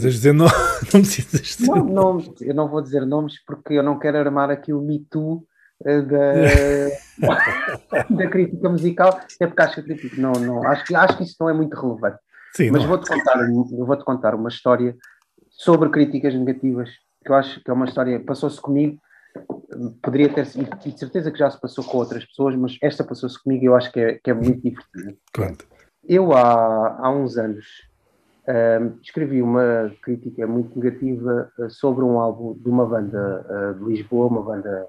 Não precisas dizer não, não não, não, eu não vou dizer nomes porque eu não quero armar aqui o Me Too eh, da, da crítica musical, é porque acho que não, não acho, que, acho que isso não é muito relevante. Sim, Mas vou-te contar, vou contar uma história sobre críticas negativas que eu acho que é uma história passou-se comigo poderia ter e de certeza que já se passou com outras pessoas, mas esta passou-se comigo e eu acho que é, que é muito divertida. Eu, há, há uns anos, uh, escrevi uma crítica muito negativa uh, sobre um álbum de uma banda uh, de Lisboa, uma banda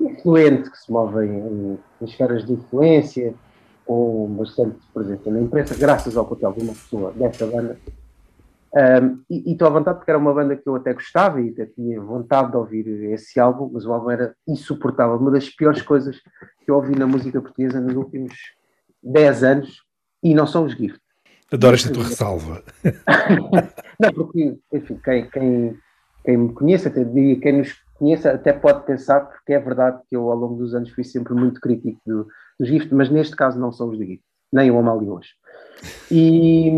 influente que se move em, em esferas de influência, com bastante presença na imprensa, graças ao papel de uma pessoa dessa banda. Um, e estou à vontade porque era uma banda que eu até gostava e até tinha vontade de ouvir esse álbum, mas o álbum era insuportável. Uma das piores coisas que eu ouvi na música portuguesa nos últimos 10 anos e não são os Gift. Adoro esta tua ressalva. não, porque, enfim, quem, quem, quem me conhece, até diria, quem nos conheça, até pode pensar, porque é verdade que eu ao longo dos anos fui sempre muito crítico do, dos Gift, mas neste caso não são os de Gift, nem o Amália hoje. E,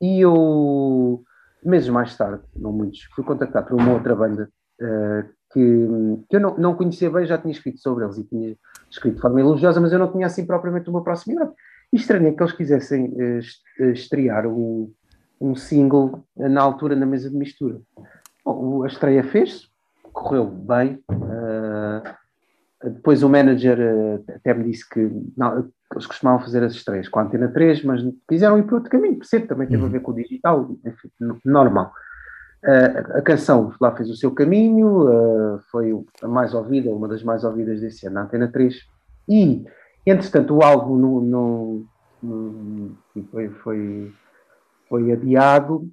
e eu meses mais tarde, não muitos, fui contactado por uma outra banda uh, que, que, eu não, não conhecia bem, já tinha escrito sobre eles e tinha escrito de forma elogiosa, mas eu não tinha assim propriamente uma proximidade. E estranho que eles quisessem uh, estrear um, um single na altura na mesa de mistura. Bom, a estreia fez-se, correu bem. Uh, depois o manager até me disse que não, eles costumavam fazer as estreias com a Antena 3, mas quiseram ir para outro caminho, percebo, também teve uhum. a ver com o digital, enfim, normal. Uh, a canção lá fez o seu caminho, foi a mais ouvida, uma das mais ouvidas desse ano na Antena 3, e, entretanto, o álbum no, no, no, foi, foi, foi adiado,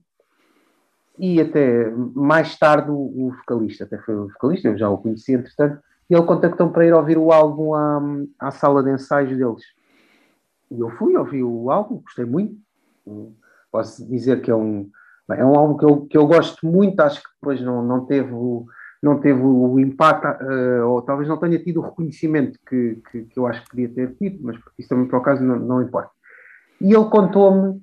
e até mais tarde o, vocalista, até foi o vocalista, eu já o conheci, entretanto, e ele contactou-me para ir ouvir o álbum à, à sala de ensaios deles. E eu fui, ouvi o álbum, gostei muito. Posso dizer que é um, é um álbum que eu, que eu gosto muito, acho que depois não, não teve o, não teve o impacto, uh, ou talvez não tenha tido o reconhecimento que, que, que, eu acho que podia ter tido, mas isso também por acaso não, não importa. E ele contou-me,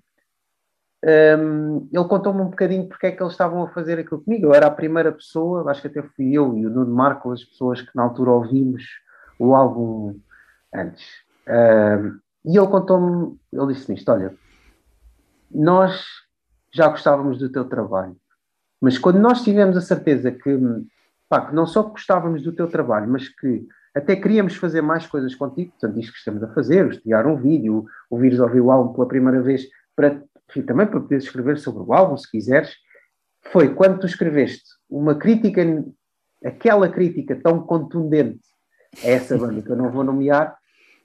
um, ele contou-me um bocadinho porque é que eles estavam a fazer aquilo comigo. Eu era a primeira pessoa, acho que até fui eu e o Nuno Marco, as pessoas que na altura ouvimos o álbum antes. Um, e ele contou-me, ele disse-me isto: olha, nós já gostávamos do teu trabalho, mas quando nós tivemos a certeza que, pá, que não só gostávamos do teu trabalho, mas que até queríamos fazer mais coisas contigo, portanto, isto que estamos a fazer, estudar um vídeo, ouvires ouvir o álbum pela primeira vez, para, enfim, também para poderes escrever sobre o álbum, se quiseres, foi quando tu escreveste uma crítica, aquela crítica tão contundente a essa banda que eu não vou nomear,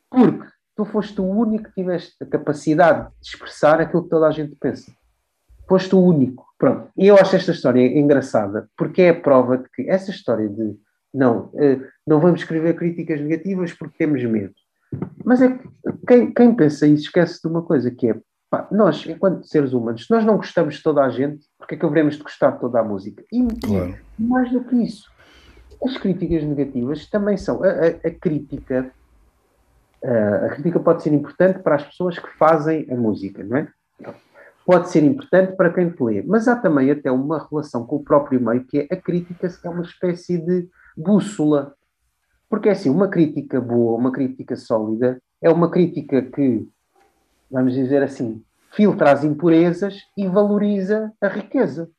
porque tu foste o único que tiveste a capacidade de expressar aquilo que toda a gente pensa. foste o único. Pronto. E eu acho esta história engraçada, porque é a prova de que essa história de não, eh, não vamos escrever críticas negativas porque temos medo. Mas é que quem, quem pensa isso esquece de uma coisa que é pá, nós, enquanto seres humanos, se nós não gostamos de toda a gente, porque é que haveremos de gostar de toda a música? E, claro. mais do que isso, as críticas negativas também são a, a, a crítica. A, a crítica pode ser importante para as pessoas que fazem a música, não é? Pode ser importante para quem te lê, mas há também até uma relação com o próprio meio, que é a crítica é uma espécie de bússola. Porque é assim, uma crítica boa, uma crítica sólida, é uma crítica que, vamos dizer assim, filtra as impurezas e valoriza a riqueza.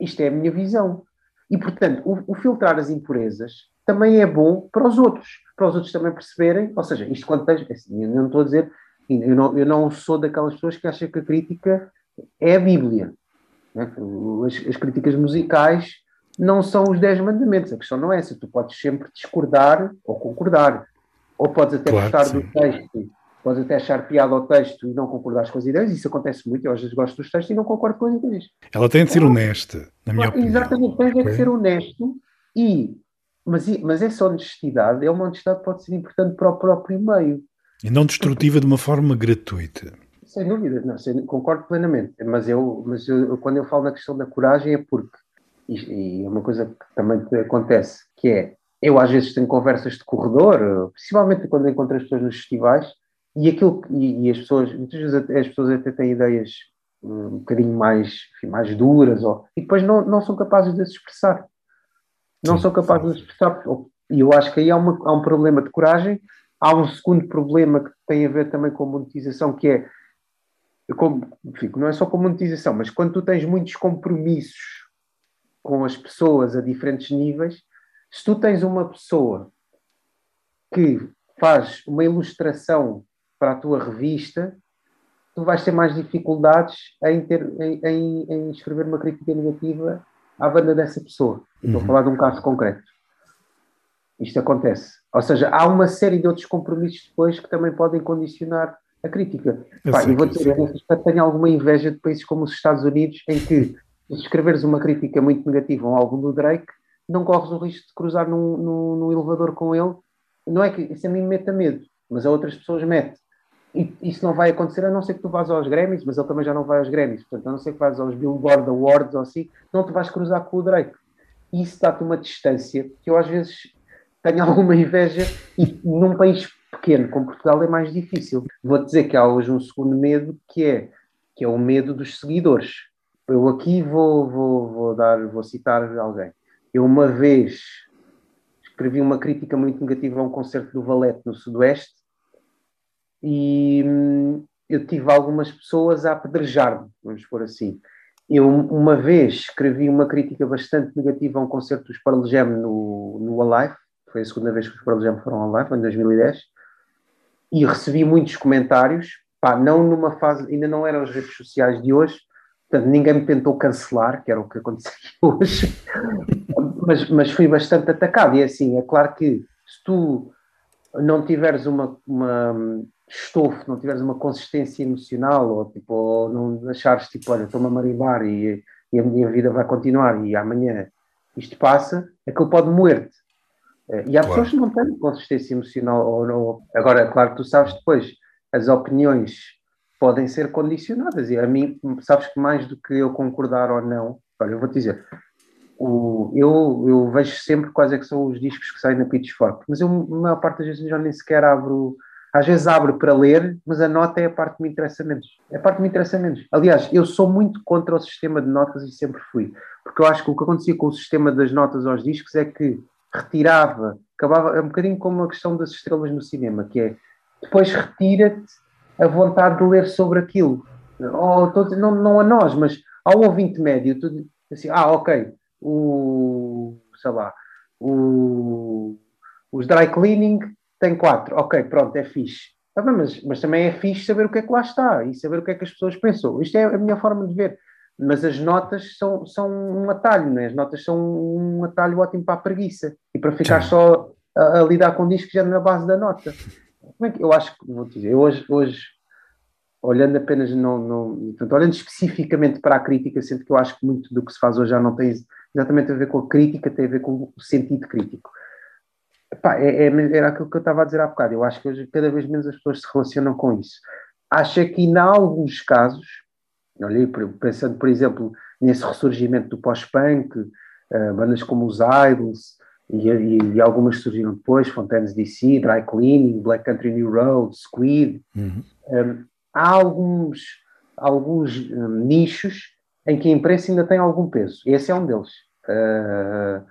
Isto é a minha visão. E, portanto, o, o, filtrar as impurezas também é bom para os outros, para os outros também perceberem, ou seja, isto quando tens, assim, eu não estou a dizer, eu não, eu não sou daquelas pessoas que acham que a crítica é a Bíblia. Né? As, as, críticas musicais não são os dez mandamentos, a questão não é essa, tu podes sempre discordar ou concordar, ou podes até claro, gostar do texto podes até achar piada ao texto e não concordar com as ideias, isso acontece muito, eu às vezes gosto dos textos e não concordo com as ideias. Ela tem de ser honesta, na minha opinião. Exatamente, tem de ser honesto e, mas, mas essa honestidade é uma honestidade que pode ser importante para o próprio meio. E não destrutiva de uma forma gratuita. Sem dúvida, não, sem, concordo plenamente, mas, eu, mas eu, quando eu falo na questão da coragem é porque, e, e é uma coisa que também acontece, que é, eu às vezes tenho conversas de corredor, principalmente quando encontro as pessoas nos festivais, e aquilo e, e, as pessoas muitas vezes as pessoas até têm ideias hum, um bocadinho mais enfim, mais duras ou, e depois não, não são capazes de se expressar. Não sim, são capazes de se expressar e eu acho que aí há, uma, há um problema de coragem há um segundo problema que tem a ver também com a monetização que é como, enfim, não é só com a monetização mas quando tu tens muitos compromissos com as pessoas a diferentes níveis se tu tens uma pessoa que faz uma ilustração para a tua revista, tu vais ter mais dificuldades em, ter, em, em, em escrever uma crítica negativa à banda dessa pessoa. Uhum. Estou a uhum. falar de um caso concreto. Isto acontece. Ou seja, há uma série de outros compromissos depois que também podem condicionar a crítica. Eu, Pá, eu vou dizer, nesse aspecto, tenho alguma inveja de países como os Estados Unidos, em que, se escreveres uma crítica muito negativa a um álbum do Drake, não corres o risco de cruzar num, num, num elevador com ele. Não é que isso a mim me meta medo, mas a outras pessoas mete. E isso não vai acontecer a não ser que tu vás aos Grammys, mas ele também já não vai aos Grammys. Portanto, a não ser que vás aos Billboard Awards ou assim, não te vais cruzar com o Drake. E isso dá-te uma distância que eu às vezes tenho alguma inveja e num país pequeno como Portugal é mais difícil. Vou dizer que há hoje um segundo medo que é, que é o medo dos seguidores. Eu aqui vou, vou, vou, dar, vou citar alguém. Eu uma vez escrevi uma crítica muito negativa a um concerto do Valete no Sudoeste e hum, eu tive algumas pessoas a apedrejar-me, vamos pôr assim. Eu, uma vez, escrevi uma crítica bastante negativa a um concerto dos Pearl Jam no, no Alive, foi a segunda vez que os Pearl Jam foram ao Alive, em 2010, e recebi muitos comentários, pá, não numa fase, ainda não eram as redes sociais de hoje, portanto ninguém me tentou cancelar, que era o que aconteceu hoje, mas, mas fui bastante atacado, e é assim, é claro que se tu não tiveres uma, uma estofo, não tiveres uma consistência emocional, ou tipo, ou não achares tipo, olha, estou-me a marimbar e, e, a minha vida vai continuar e amanhã isto passa, aquilo pode moer-te. Eh, e há claro. pessoas que não têm consistência emocional. Ou, agora, claro que tu sabes depois, as opiniões podem ser condicionadas, e a mim, sabes que mais do que eu concordar ou não, olha, eu vou-te dizer, o, eu, eu vejo sempre quais é que são os discos que saem na Pitchfork, mas eu, a maior parte das vezes, já nem sequer abro às vezes abro para ler, mas a nota é a parte que me interessa menos. É a parte que me interessa menos. Aliás, eu sou muito contra o sistema de notas e sempre fui. Porque eu acho que o que acontecia com o sistema das notas aos discos é que retirava, acabava, é um bocadinho como a questão das estrelas no cinema, que é depois retira-te a vontade de ler sobre aquilo. Ou, não, não a nós, mas ao ouvinte médio, tu, assim, ah, ok, o, sei lá, o, os dry cleaning tem quatro, ok, pronto, é fixe. Ah, mas, mas também é fixe saber o que é que lá está e saber o que é que as pessoas pensam. Isto é a minha forma de ver. Mas as notas são, são um atalho, né? as notas são um atalho ótimo para a preguiça e para ficar Sim. só a, a, lidar com discos já na base da nota. É eu acho que, vou dizer, eu hoje, hoje olhando apenas, não, não, portanto, olhando especificamente para a crítica, sendo que eu acho que muito do que se faz hoje já não tem exatamente a ver com a crítica, tem a ver com o sentido crítico. Epá, é, é, era aquilo que eu estava a dizer há bocado. Eu acho que hoje cada vez menos as pessoas se relacionam com isso. Acho que, em alguns casos, olhei, pensando, por exemplo, nesse ressurgimento do pós-punk, uh, bandas como os Idols, e, e, e, algumas surgiram depois, Fontaines DC, Dry Cleaning, Black Country New Road, Squid. Uhum. Um, há alguns, alguns um, nichos em que a imprensa ainda tem algum peso. Esse é um deles. Uh,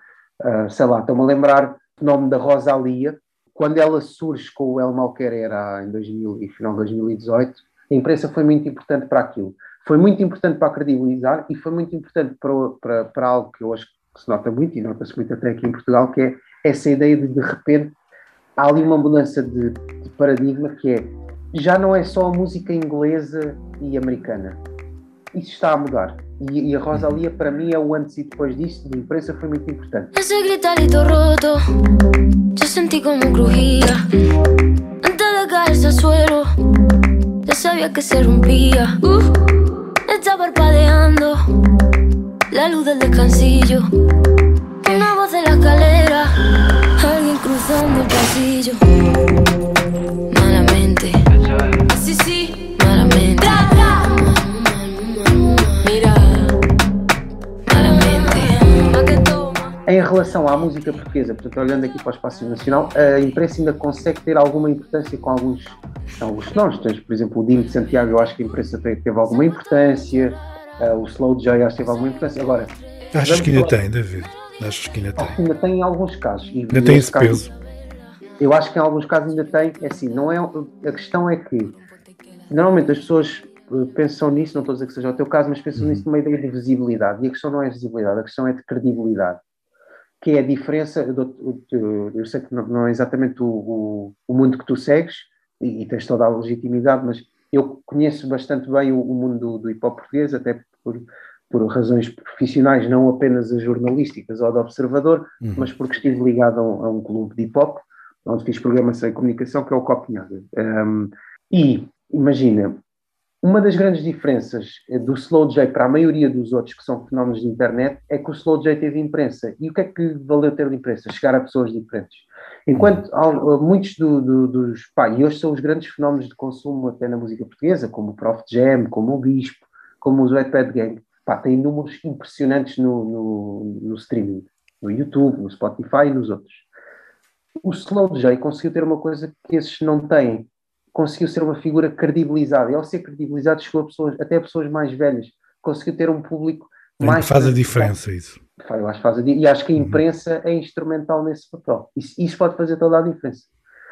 uh, sei lá, estou-me a lembrar o nome da Rosalia, quando ela surge com o El Malquerera em 2000 e final de 2018, a imprensa foi muito importante para aquilo. Foi muito importante para credibilizar e foi muito importante para, para, para algo que eu acho que se nota muito, e nota-se muito até aqui em Portugal, que é essa ideia de, de repente, há ali uma mudança de, de paradigma que é, já não é só a música inglesa e americana. Isso está a mudar. E, e a Rosalia, para mim, é o antes e depois disto, de imprensa, foi muito importante. Esse gritarito roto, eu senti como crujía. Antes de caerse al suelo, ya sabía que se rompía. Uh, está parpadeando la luz del descansillo. Una voz de la escalera, alguien cruzando el pasillo. Em relação à música portuguesa, portanto, olhando aqui para o espaço nacional, a imprensa ainda consegue ter alguma importância com alguns, alguns nomes. Tens, por exemplo, o Dino de Santiago, eu acho que a imprensa teve alguma importância. Uh, o Slow J acho que teve alguma importância. Agora, achas que ainda falar... tem, David? Achas que ainda tem? Acho que ainda tem em alguns casos. E, ainda tem esse casos, peso. Eu acho que em alguns casos ainda tem. É assim, não é, a questão é que normalmente as pessoas eh, pensam nisso, não estou a dizer que seja o teu caso, mas pensam uhum. nisso numa ideia de visibilidade. E a questão não é visibilidade, a questão é de credibilidade. Que é a diferença. Eu, eu sei que não é exatamente o, o, o mundo que tu segues e, e tens toda a legitimidade, mas eu conheço bastante bem o, o mundo do, do hip hop português, até por, por razões profissionais, não apenas as jornalísticas ou de observador, uhum. mas porque estive ligado a um, a um, clube de hip hop, onde fiz programação e comunicação, que é o Copenhagen. Um, e, imagina, uma das grandes diferenças do Slow J para a maioria dos outros que são fenómenos de internet é que o Slow J teve imprensa. E o que é que valeu ter imprensa? Chegar a pessoas diferentes. Enquanto muitos do, do, dos. Pá, e hoje são os grandes fenómenos de consumo até na música portuguesa, como o Prof Jam, como o Bispo, como os Wetpad Gang, pá, têm números impressionantes no, no, no, streaming, no YouTube, no Spotify e nos outros. O Slow J conseguiu ter uma coisa que esses não têm, conseguiu ser uma figura credibilizada, e ao ser credibilizado chegou a pessoas, até a pessoas mais velhas, conseguiu ter um público mais. Faz a diferença isso. Eu acho faz a, e acho que a uhum. imprensa uhum. é instrumental nesse papel. Isso, isso, pode fazer toda a diferença.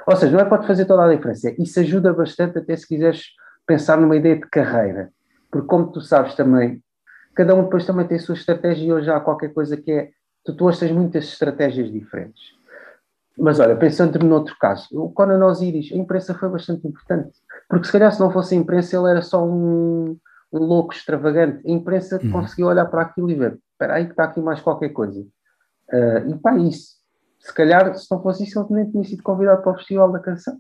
Ou seja, não é pode fazer toda a diferença, é, isso ajuda bastante até se quiseres pensar numa ideia de carreira. Porque como tu sabes também, cada um depois também tem a sua estratégia e hoje há qualquer coisa que é, tu, tu hoje tens muitas estratégias diferentes. Mas olha, pensando no outro caso, o Conan Osiris, a imprensa foi bastante importante, porque se calhar se não fosse a imprensa ele era só um, um louco extravagante. A imprensa uhum. conseguiu olhar para aquilo e ver, espera aí que está aqui mais qualquer coisa. Uh, e pá, isso. Se calhar, se não fosse isso, ele nem tinha sido convidado para o Festival da Canção.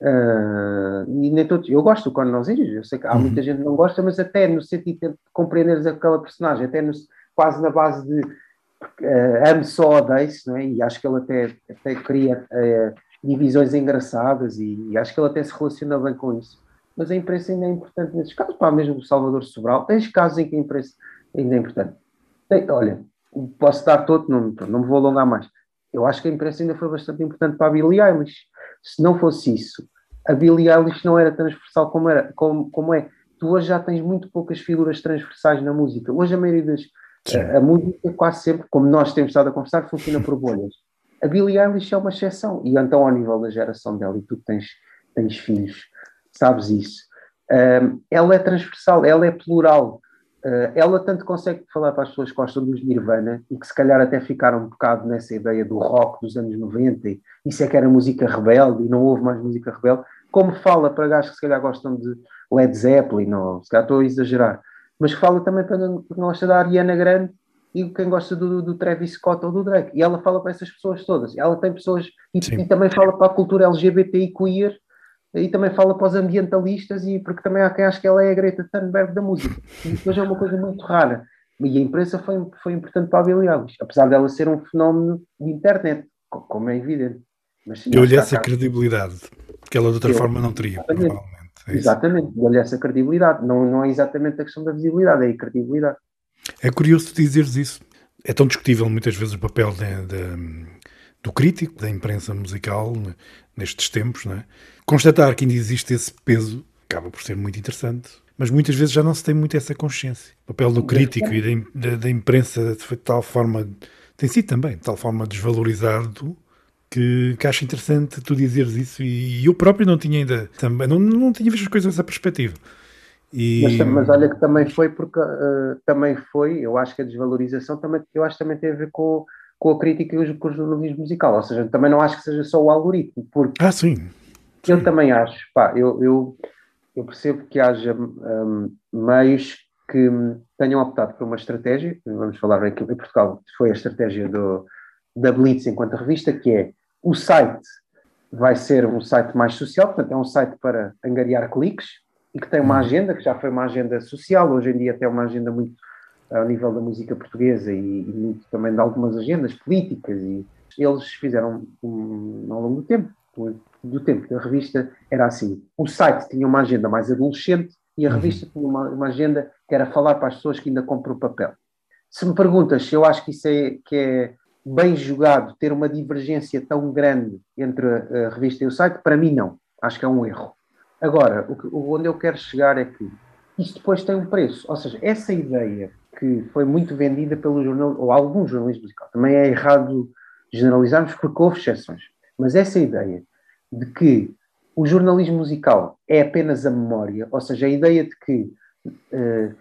Uh, e nem todos, eu gosto do Conan Osiris, eu sei que há uhum. muita gente que não gosta, mas até no sentido de compreenderes aquela personagem, até no, quase na base de uh, amo só Dace, não é? E acho que ele até, até cria uh, divisões engraçadas e, e, acho que ele até se relaciona bem com isso mas a imprensa ainda é importante nesses casos, pá, mesmo o Salvador Sobral, tens casos em que a imprensa ainda é importante. Tem, olha, posso dar todo, não, não me vou alongar mais. Eu acho que a imprensa ainda foi bastante importante para a Billie Eilish. Se não fosse isso, a Billie Eilish não era transversal como, era, como, como é. Tu hoje já tens muito poucas figuras transversais na música. Hoje a maioria das. A, música, quase sempre, como nós temos estado a conversar, funciona por bolhas. A Billie Eilish é uma exceção. E então, ao nível da geração dela, e tu tens, tens filhos, sabes isso. Um, ela é transversal, ela é plural. Uh, ela tanto consegue falar para as pessoas que gostam dos Nirvana e que se calhar até ficaram um bocado nessa ideia do rock dos anos 90 e isso é que era música rebelde e não houve mais música rebelde, como fala para gajos que se calhar gostam de Led Zeppelin, ou se calhar estou a exagerar, mas fala também para quem gosta da Ariana Grande e quem gosta do, do, Travis Scott ou do Drake. E ela fala para essas pessoas todas. Ela tem pessoas e, e também fala para a cultura LGBTI queer e também fala para os ambientalistas, e porque também há quem acha que ela é a Greta Thunberg da música. E depois é uma coisa muito rara. E a imprensa foi, foi importante para a Billie Eilish, apesar dela ser um fenómeno de internet, como é evidente. Deu-lhe essa cá. credibilidade, que ela de outra Eu, forma não teria, provavelmente. É exatamente, deu-lhe essa credibilidade. Não, não é exatamente a questão da visibilidade, é a credibilidade. É curioso dizeres isso. É tão discutível muitas vezes o papel de, de, do crítico, da imprensa musical, nestes tempos, não é? Constatar que ainda existe esse peso acaba por ser muito interessante, mas muitas vezes já não se tem muito essa consciência. O papel do crítico e da, da imprensa foi de tal forma, tem sido também, de tal forma desvalorizado que, que acho interessante tu dizeres isso e, eu próprio não tinha ainda também não, não tinha visto as coisas nessa perspectiva. E... Mas, mas, olha que também foi porque uh, também foi, eu acho que a desvalorização também, eu acho também tem a ver com, com a crítica e com o jornalismo musical, ou seja, também não acho que seja só o algoritmo, porque ah, sim. eu sim. também acho, pá, eu, eu, eu percebo que haja um, meios que tenham optado por uma estratégia, vamos falar aqui em Portugal, foi a estratégia do, da Blitz enquanto revista, que é o site vai ser um site mais social, portanto é um site para angariar cliques e que tem uma uhum. agenda, que já foi uma agenda social, hoje em dia até uma agenda muito ao nível da música portuguesa e, e muito também de algumas agendas políticas e eles fizeram um, ao longo do tempo, do tempo da revista era assim, o site tinha uma agenda mais adolescente e a uhum. revista tinha uma, uma agenda que era falar para as pessoas que ainda compram papel. Se me perguntas se eu acho que isso é, que é bem jogado ter uma divergência tão grande entre a, a revista e o site, para mim não. Acho que é um erro. Agora, o que, onde eu quero chegar é que isto depois tem um preço. Ou seja, essa ideia que foi muito vendida pelo jornal, ou alguns jornalistas musicais, também é errado generalizarmos porque houve exceções, mas essa ideia de que o jornalismo musical é apenas a memória, ou seja, a ideia de que uh,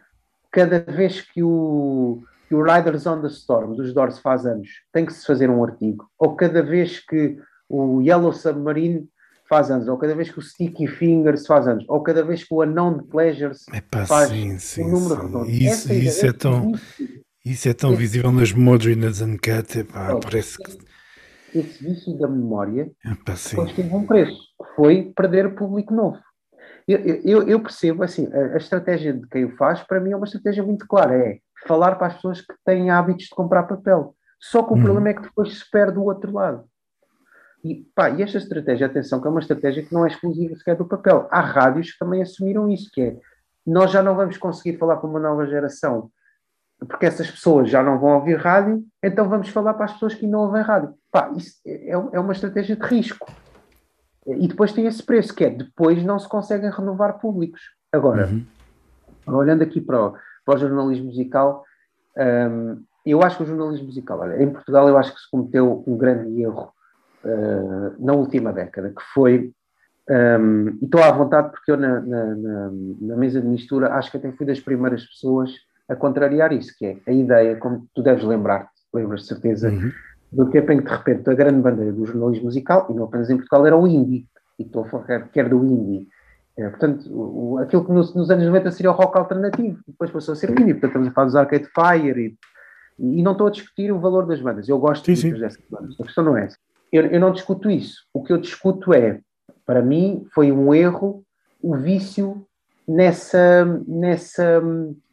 cada vez que o, que o Riders on the Storm dos Doors faz anos, tem que se fazer um artigo, ou cada vez que o Yellow Submarine faz anos, ou cada vez que o Sticky Fingers faz anos, ou cada vez que o Unknown Pleasures Epa, faz sim, sim, um número sim. redondo. Isso, isso, é tão, isso é tão visível nas Modern e nas Uncut, epá, oh, parece que... Esse vício da memória Epá, depois teve um preço, foi perder público novo. Eu, eu, eu percebo, assim, a, a, estratégia de quem o faz, para mim é uma estratégia muito clara, é falar para as pessoas que têm hábitos de comprar papel. Só que o hum. problema é que depois se perde o outro lado. E, pá, e esta estratégia, atenção, que é uma estratégia que não é exclusiva sequer do papel. Há rádios que também assumiram isso, que é nós já não vamos conseguir falar com uma nova geração porque essas pessoas já não vão ouvir rádio, então vamos falar para as pessoas que não ouvem rádio. Pá, isso é, é uma estratégia de risco. E depois tem esse preço, que é depois não se conseguem renovar públicos. Agora, uhum. olhando aqui para o, para o jornalismo musical, um, eu acho que o jornalismo musical, olha, em Portugal eu acho que se cometeu um grande erro uh, na última década, que foi, um, e estou à vontade porque eu na, na, na, na, mesa de mistura acho que até fui das primeiras pessoas a contrariar isso, que é a ideia, como tu deves lembrar-te, lembras de certeza, uhum. do tempo em que de repente a grande bandeira do jornalismo musical, e não apenas em Portugal, era o indie, e estou a falar quer do indie, é, portanto, o, aquilo que nos, nos, anos 90 seria o rock alternativo, depois passou a ser indie, portanto estamos a falar dos Arcade Fire e, e não estou a discutir o valor das bandas, eu gosto sim, sim. dessas bandas, a questão não é essa. Eu, eu não discuto isso, o que eu discuto é, para mim, foi um erro o vício nessa, nessa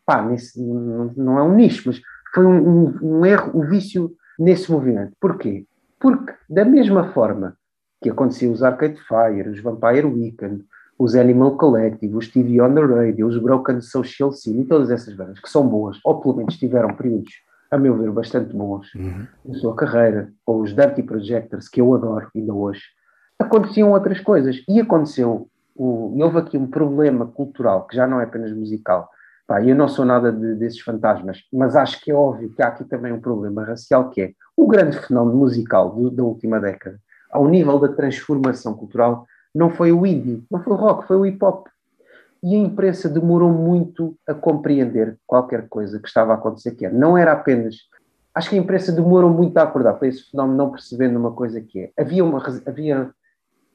pá, nesse, não, não é um nicho, mas foi um, um, um erro o vício nesse movimento. Porquê? Porque da mesma forma que acontecia os Arcade Fire, os Vampire Weekend, os Animal Collective, os TV on the Radio, os Broken Social Scene e todas essas bandas que são boas, ou pelo menos tiveram períodos, a meu ver, bastante bons uhum. na sua carreira, ou os Dirty Projectors, que eu adoro ainda hoje, aconteciam outras coisas. E aconteceu, o, e houve aqui um problema cultural, que já não é apenas musical. Pá, eu não sou nada de, desses fantasmas, mas acho que é óbvio que há aqui também um problema racial, que é o grande fenómeno musical do, da última década, ao nível da transformação cultural, não foi o indie, não foi o rock, foi o hip hop. E a imprensa demorou muito a compreender qualquer coisa que estava a acontecer, que é, não era apenas. Acho que a imprensa demorou muito a acordar para esse fenómeno, não percebendo uma coisa que é. Havia uma, havia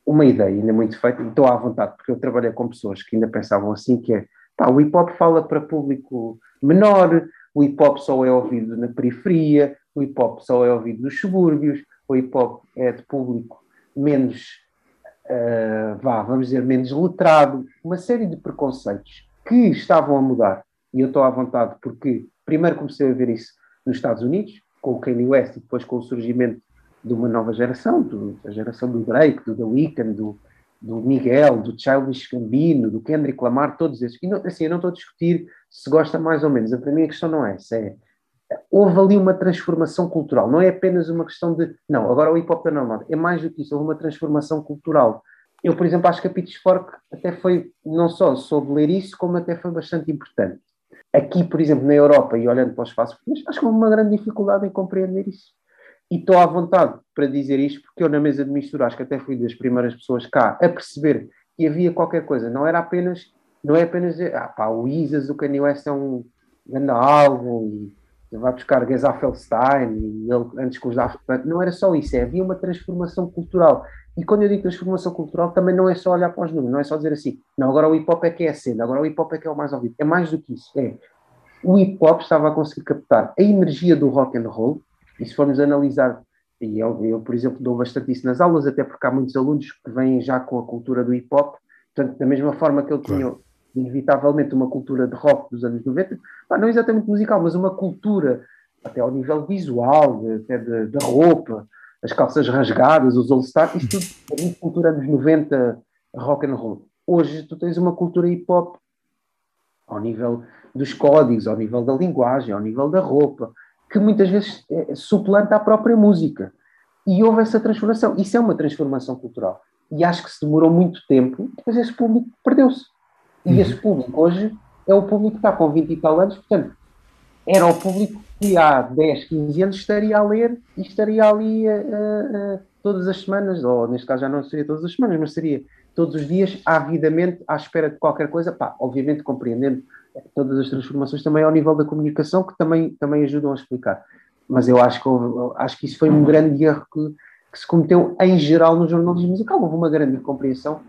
uma ideia ainda muito feita, e estou à vontade, porque eu trabalhei com pessoas que ainda pensavam assim, que é, pá, o hip hop fala para público menor, o hip hop só é ouvido na periferia, o hip hop só é ouvido nos subúrbios, o hip hop é de público menos uh, vá, vamos dizer, menos letrado, uma série de preconceitos que estavam a mudar. E eu estou à vontade porque primeiro comecei a ver isso nos Estados Unidos, com o Kanye West e depois com o surgimento de uma nova geração, do, a geração do Drake, do The Weeknd, do, do Miguel, do Childish Gambino, do Kendrick Lamar, todos esses. E não, assim, eu não estou a discutir se gosta mais ou menos. Para mim a questão não é essa. É, houve ali uma transformação cultural. Não é apenas uma questão de, não, agora o hip hop é normal. É mais do que isso. Houve uma transformação cultural. Eu, por exemplo, acho que a Pitchfork até foi, não só soube ler isso, como até foi bastante importante. Aqui, por exemplo, na Europa, e olhando para o espaço acho que houve uma grande dificuldade em compreender isso. E estou à vontade para dizer isto, porque eu, na mesa de mistura, acho que até fui das primeiras pessoas cá a perceber que havia qualquer coisa. Não era apenas, não é apenas ah pá, o Isas, o Kanye West é um grande álbum vai buscar Gesafelstein e ele antes com os Daft Não era só isso, é, havia uma transformação cultural. E quando eu digo transformação cultural, também não é só olhar para os números, não é só dizer assim, não, agora o hip hop é que é a cena, agora o hip hop é que é o mais ouvido. É mais do que isso. É, o hip hop estava a conseguir captar a energia do rock and roll, e se formos analisar, e eu, eu, por exemplo, dou bastante isso nas aulas, até porque há muitos alunos que vêm já com a cultura do hip hop, portanto, da mesma forma que eu tinha inevitavelmente uma cultura de rock dos anos 90, pá, não exatamente musical, mas uma cultura até ao nível visual, até da roupa, as calças rasgadas, os all-star, isto tudo é cultura anos 90 rock and roll. Hoje tu tens uma cultura hip hop ao nível dos códigos, ao nível da linguagem, ao nível da roupa, que muitas vezes é, suplanta a própria música. E houve essa transformação. Isso é uma transformação cultural. E acho que se demorou muito tempo, depois esse público perdeu-se. E uhum. esse público hoje é o público que está com 20 e tal anos, portanto, era o público que há 10, 15 anos estaria a ler e estaria ali uh, uh, todas as semanas, ou neste caso já não seria todas as semanas, mas seria todos os dias, avidamente, à espera de qualquer coisa, pá, obviamente compreendendo todas as transformações também ao nível da comunicação, que também, também ajudam a explicar. Mas eu acho que, houve, acho que isso foi um grande erro que, que se cometeu em geral no jornalismo musical. Houve uma grande incompreensão,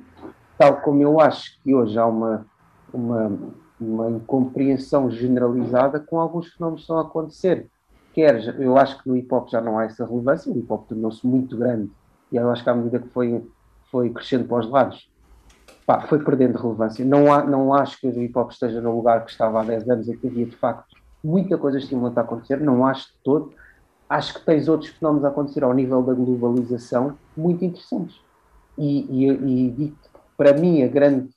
tal como eu acho que hoje há uma, uma, uma incompreensão generalizada com alguns fenómenos que estão a acontecer. Quer, eu acho que no hip hop já não há essa relevância, o hip hop tornou-se muito grande, e eu acho que à medida que foi, foi crescendo para os lados, pá, foi perdendo relevância. Não, há, não acho que o hip hop esteja no lugar que estava há 10 anos, em que havia de facto muita coisa estimulante a acontecer, não acho de todo. Acho que tens outros fenómenos a acontecer ao nível da globalização muito interessantes. E, e, e para mim, grande,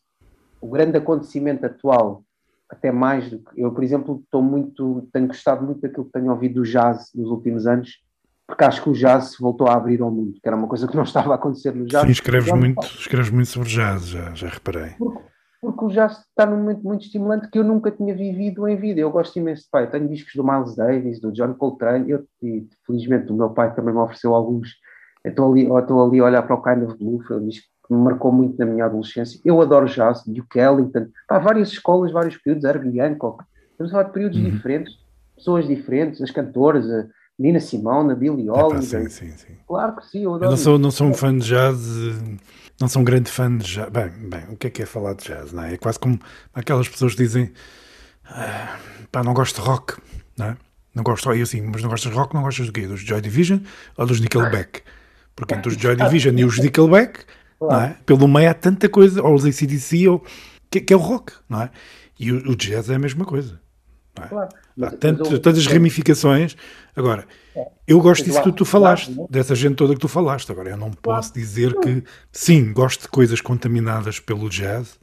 o grande acontecimento atual, até mais do que. Eu, por exemplo, estou muito, tenho gostado muito daquilo que tenho ouvido do jazz nos últimos anos porque acho que o jazz se voltou a abrir ao mundo, que era uma coisa que não estava a acontecer no jazz. Sim, escreves, muito, escreves muito sobre jazz, já, já reparei. Porque, porque, o jazz está num momento muito estimulante que eu nunca tinha vivido em vida. Eu gosto imenso de pai, tenho discos do Miles Davis, do John Coltrane, eu, e felizmente o meu pai também me ofereceu alguns. Estou ali, estou ali a olhar para o Kind of Blue, foi um disco que me marcou muito na minha adolescência. Eu adoro jazz, Duke Ellington, há várias escolas, vários períodos, Herbie Hancock, estamos a falar de períodos uhum. diferentes, pessoas diferentes, as cantoras, a, Nina Simone, Billy Holiday. sim, sim, sim. Claro que sim, eu adoro. Eu não sou, não sou um fã de jazz, não sou um grande fã de jazz. Bem, bem, o que é que é falar de jazz, não é? É quase como aquelas pessoas que dizem, ah, pá, não gosto de rock, não é? Não gosto, aí assim, mas não gostas de rock, não gostas do quê? Dos Joy Division ou dos Nickelback? Porque entre os Joy Division e os Nickelback, não é? pelo meio há tanta coisa, ou os ACDC, ou, que, que é o rock, não é? E o, o jazz é a mesma coisa. É? Claro. Há tanto, tantas ramificações. Agora, é. eu gosto disso que tu, falaste, né? dessa gente toda que tu falaste. Agora, eu não posso dizer que, sim, gosto de coisas contaminadas pelo jazz,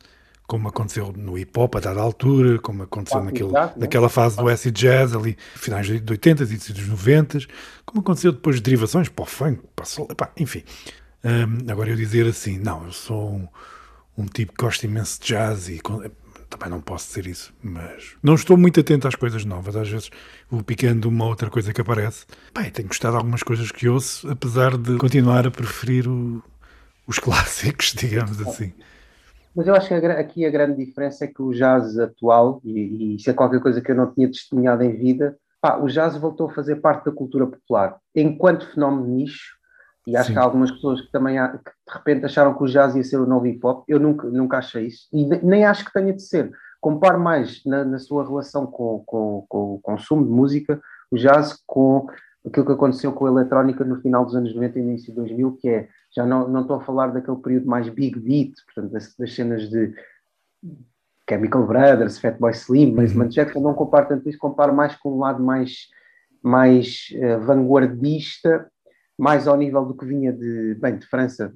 como aconteceu no hip hop a dada altura, como aconteceu claro, naquele, exato, né? naquela fase do acid jazz ali, finais de 80 e dos 90, como aconteceu depois de derivações para o funk, para o sol, enfim. Um, agora eu dizer assim, não, eu sou um, um tipo que gosta imenso de jazz e também não posso dizer isso, mas não estou muito atento às coisas novas. Às vezes vou picando uma outra coisa que aparece. Bem, tenho gostado de algumas coisas que ouço, apesar de continuar a preferir o, os clássicos, digamos assim. Mas eu acho que aqui a grande diferença é que o jazz atual, e, e isso é qualquer coisa que eu não tinha testemunhado em vida, pá, o jazz voltou a fazer parte da cultura popular. Enquanto fenómeno nicho, e acho Sim. que há algumas pessoas que também há, que de repente acharam que o jazz ia ser o novo hip hop. Eu nunca, nunca achei isso. E nem acho que tenha de ser. Compare mais na, na sua relação com, com, com, o consumo de música, o jazz com aquilo que aconteceu com a eletrónica no final dos anos 90 e início de 2000, que é, já não, não estou a falar daquele período mais big beat, portanto, das, das cenas de Chemical Brothers, Fatboy Slim, mas uhum. Não comparo tanto isso, comparo mais com um lado mais, mais uh, vanguardista, mais ao nível do que vinha de, bem, de França,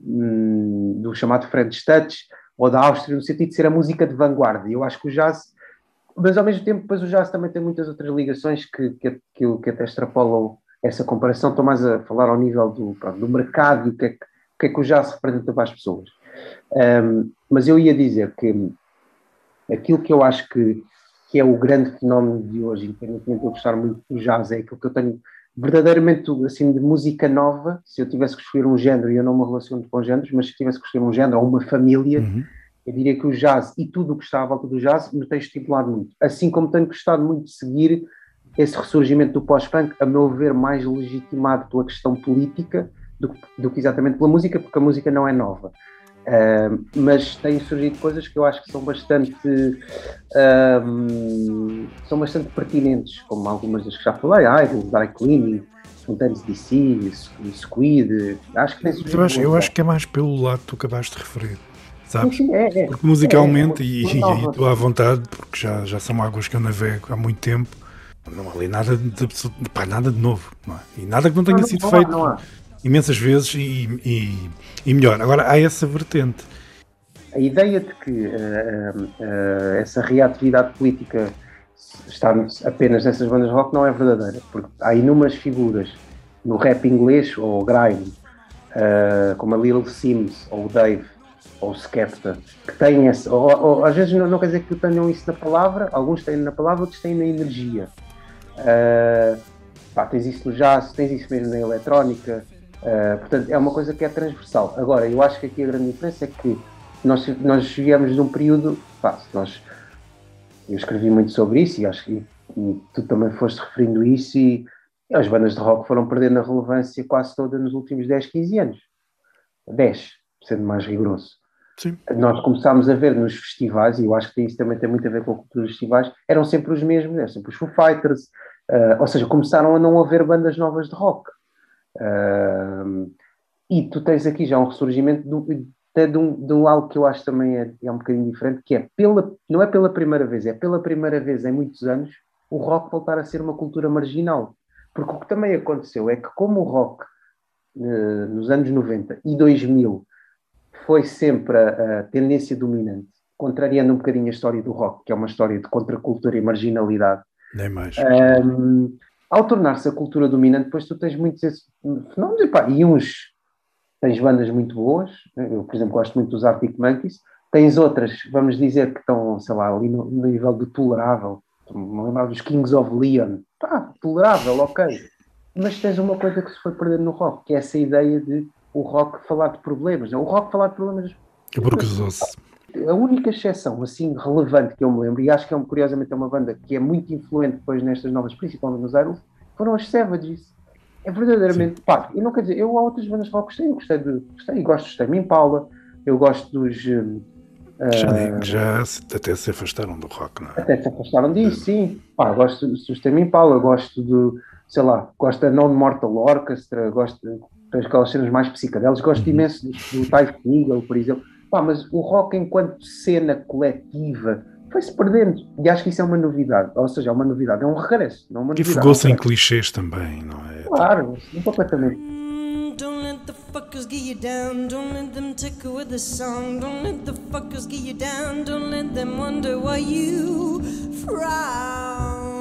do chamado French Touch, ou da Áustria, no sentido de ser a música de vanguarda. Eu acho que o jazz, mas ao mesmo tempo, depois o jazz também tem muitas outras ligações que, que, que, que até extrapolam essa comparação. Estou mais a falar ao nível do, pronto, do mercado e o que, é que, o que é que o jazz representa para as pessoas. Um, mas eu ia dizer que aquilo que eu acho que, que é o grande fenómeno de hoje, independentemente de eu gostar muito do jazz, é aquilo que eu tenho verdadeiramente assim de música nova. Se eu tivesse que escolher um género, e eu não me relaciono com géneros, mas se tivesse que escolher um género ou uma família, uhum. eu diria que o jazz e tudo o que está à volta do jazz me tem estimulado muito. Assim como tenho gostado muito de seguir esse ressurgimento do pós-punk, a meu ver, mais legitimado pela questão política do, do que exatamente pela música, porque a música não é nova. Uh, mas têm surgido coisas que eu acho que são bastante uh, são bastante pertinentes, como algumas das que já falei, Idol, Dry Cleaning, Fontaines DC, Squid, acho que tem surgido. Eu acho, eu acho que é mais pelo lado que tu acabaste de referir. Sabes? Sim, é, é. Porque musicalmente, é, é, e, estou à vontade, porque já, já são águas que eu navego há muito tempo, não há ali nada de, pá, nada de novo, é? e nada que não tenha não, sido não feito. Não há imensas vezes e, e, e, melhor. Agora, há essa vertente. A ideia de que uh, uh, essa reatividade política está apenas nessas bandas rock não é verdadeira, porque há inúmeras figuras no rap inglês ou grime, uh, como a Lil Sims ou o Dave ou o Skepta, que têm essa, ou, ou, às vezes não, não, quer dizer que tenham isso na palavra, alguns têm na palavra, outros têm na energia. Uh, pá, tens isso no jazz, tens isso mesmo na eletrónica, Uh, portanto, é uma coisa que é transversal. Agora, eu acho que aqui a grande diferença é que nós, nós viemos de um período, pá, nós, eu escrevi muito sobre isso e acho que e tu também foste referindo isso e as bandas de rock foram perdendo a relevância quase toda nos últimos 10, 15 anos. 10, sendo mais rigoroso. Sim. Nós começámos a ver nos festivais, e eu acho que isso também tem muito a ver com a cultura dos festivais, eram sempre os mesmos, eram sempre os Foo Fighters, uh, ou seja, começaram a não haver bandas novas de rock. Uh, e tu tens aqui já um ressurgimento de, de, um, de um algo que eu acho também é, é, um bocadinho diferente, que é pela, não é pela primeira vez, é pela primeira vez em muitos anos o rock voltar a ser uma cultura marginal. Porque o que também aconteceu é que, como o rock uh, nos anos 90 e 2000 foi sempre a, a, tendência dominante, contrariando um bocadinho a história do rock, que é uma história de contracultura e marginalidade. Nem mais. Um, ao tornar-se a cultura dominante, depois tu tens muitos esses fenómenos, e, pá, e uns tens bandas muito boas, eu, por exemplo, gosto muito dos Arctic Monkeys, tens outras, vamos dizer, que estão, sei lá, ali no, no nível de tolerável, me lembrar dos Kings of Leon, pá, tolerável, ok, mas tens uma coisa que se foi perdendo no rock, que é essa ideia de o rock falar de problemas, não? o rock falar de problemas... Aburguesou-se a única exceção assim relevante que eu me lembro, e acho que é, curiosamente é uma banda que é muito influente depois nestas novas, principalmente nos Idols, foram as Savages. É verdadeiramente, Sim. pá, eu não quero dizer, eu há outras bandas que gostei, gostei, de, gostei, gosto dos Tame Impala, eu gosto dos... Uh, já, já até se afastaram do rock, não é? Até se afastaram disso, sim. Pá, gosto dos Tame Impala, gosto do, sei lá, gosto da Non-Mortal Orchestra, gosto daquelas cenas mais psicadélicas, gosto uhum. imenso do, do Type Eagle, por exemplo Pá, mas o rock enquanto cena coletiva foi-se perdendo. E acho que isso é uma novidade. Ou seja, é uma novidade, é um regresso. Não é uma e fogou-se em clichês também, não é? Claro, completamente. Don't let the fuckers get you down. Don't let them take away the song. Don't let the fuckers get you down. Don't let them wonder why you frown.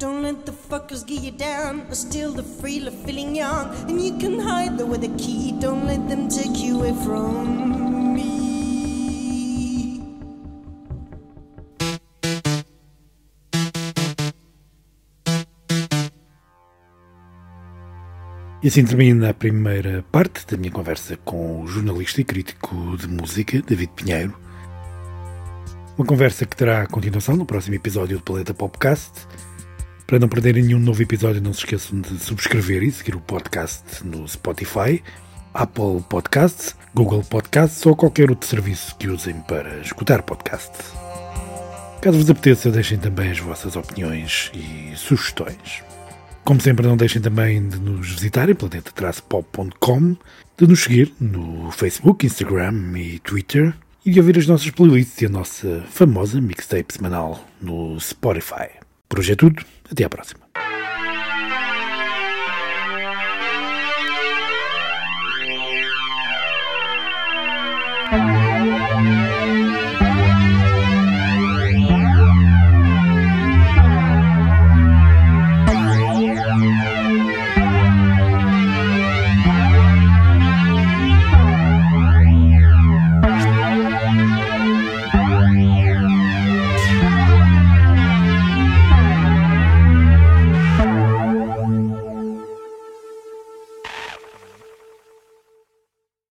Don't let the fuckers get you down, or steal the free of feeling young. And you can hide there with a key, don't let them take you away from me. E assim termina a primeira parte da minha conversa com o jornalista e crítico de música, David Pinheiro. Uma conversa que terá continuação no próximo episódio do Planeta Popcast para não perderem nenhum novo episódio, não se esqueçam de subscrever e seguir o podcast no Spotify Apple Podcasts, Google Podcasts ou qualquer outro serviço que usem para escutar podcasts. Caso vos apeteça, deixem também as vossas opiniões e sugestões. Como sempre, não deixem também de nos visitar em planeta-pop.com, de nos seguir no Facebook, Instagram e Twitter e de ouvir as nossas playlists e a nossa famosa mixtape semanal no Spotify. Por hoje é tudo, até à próxima.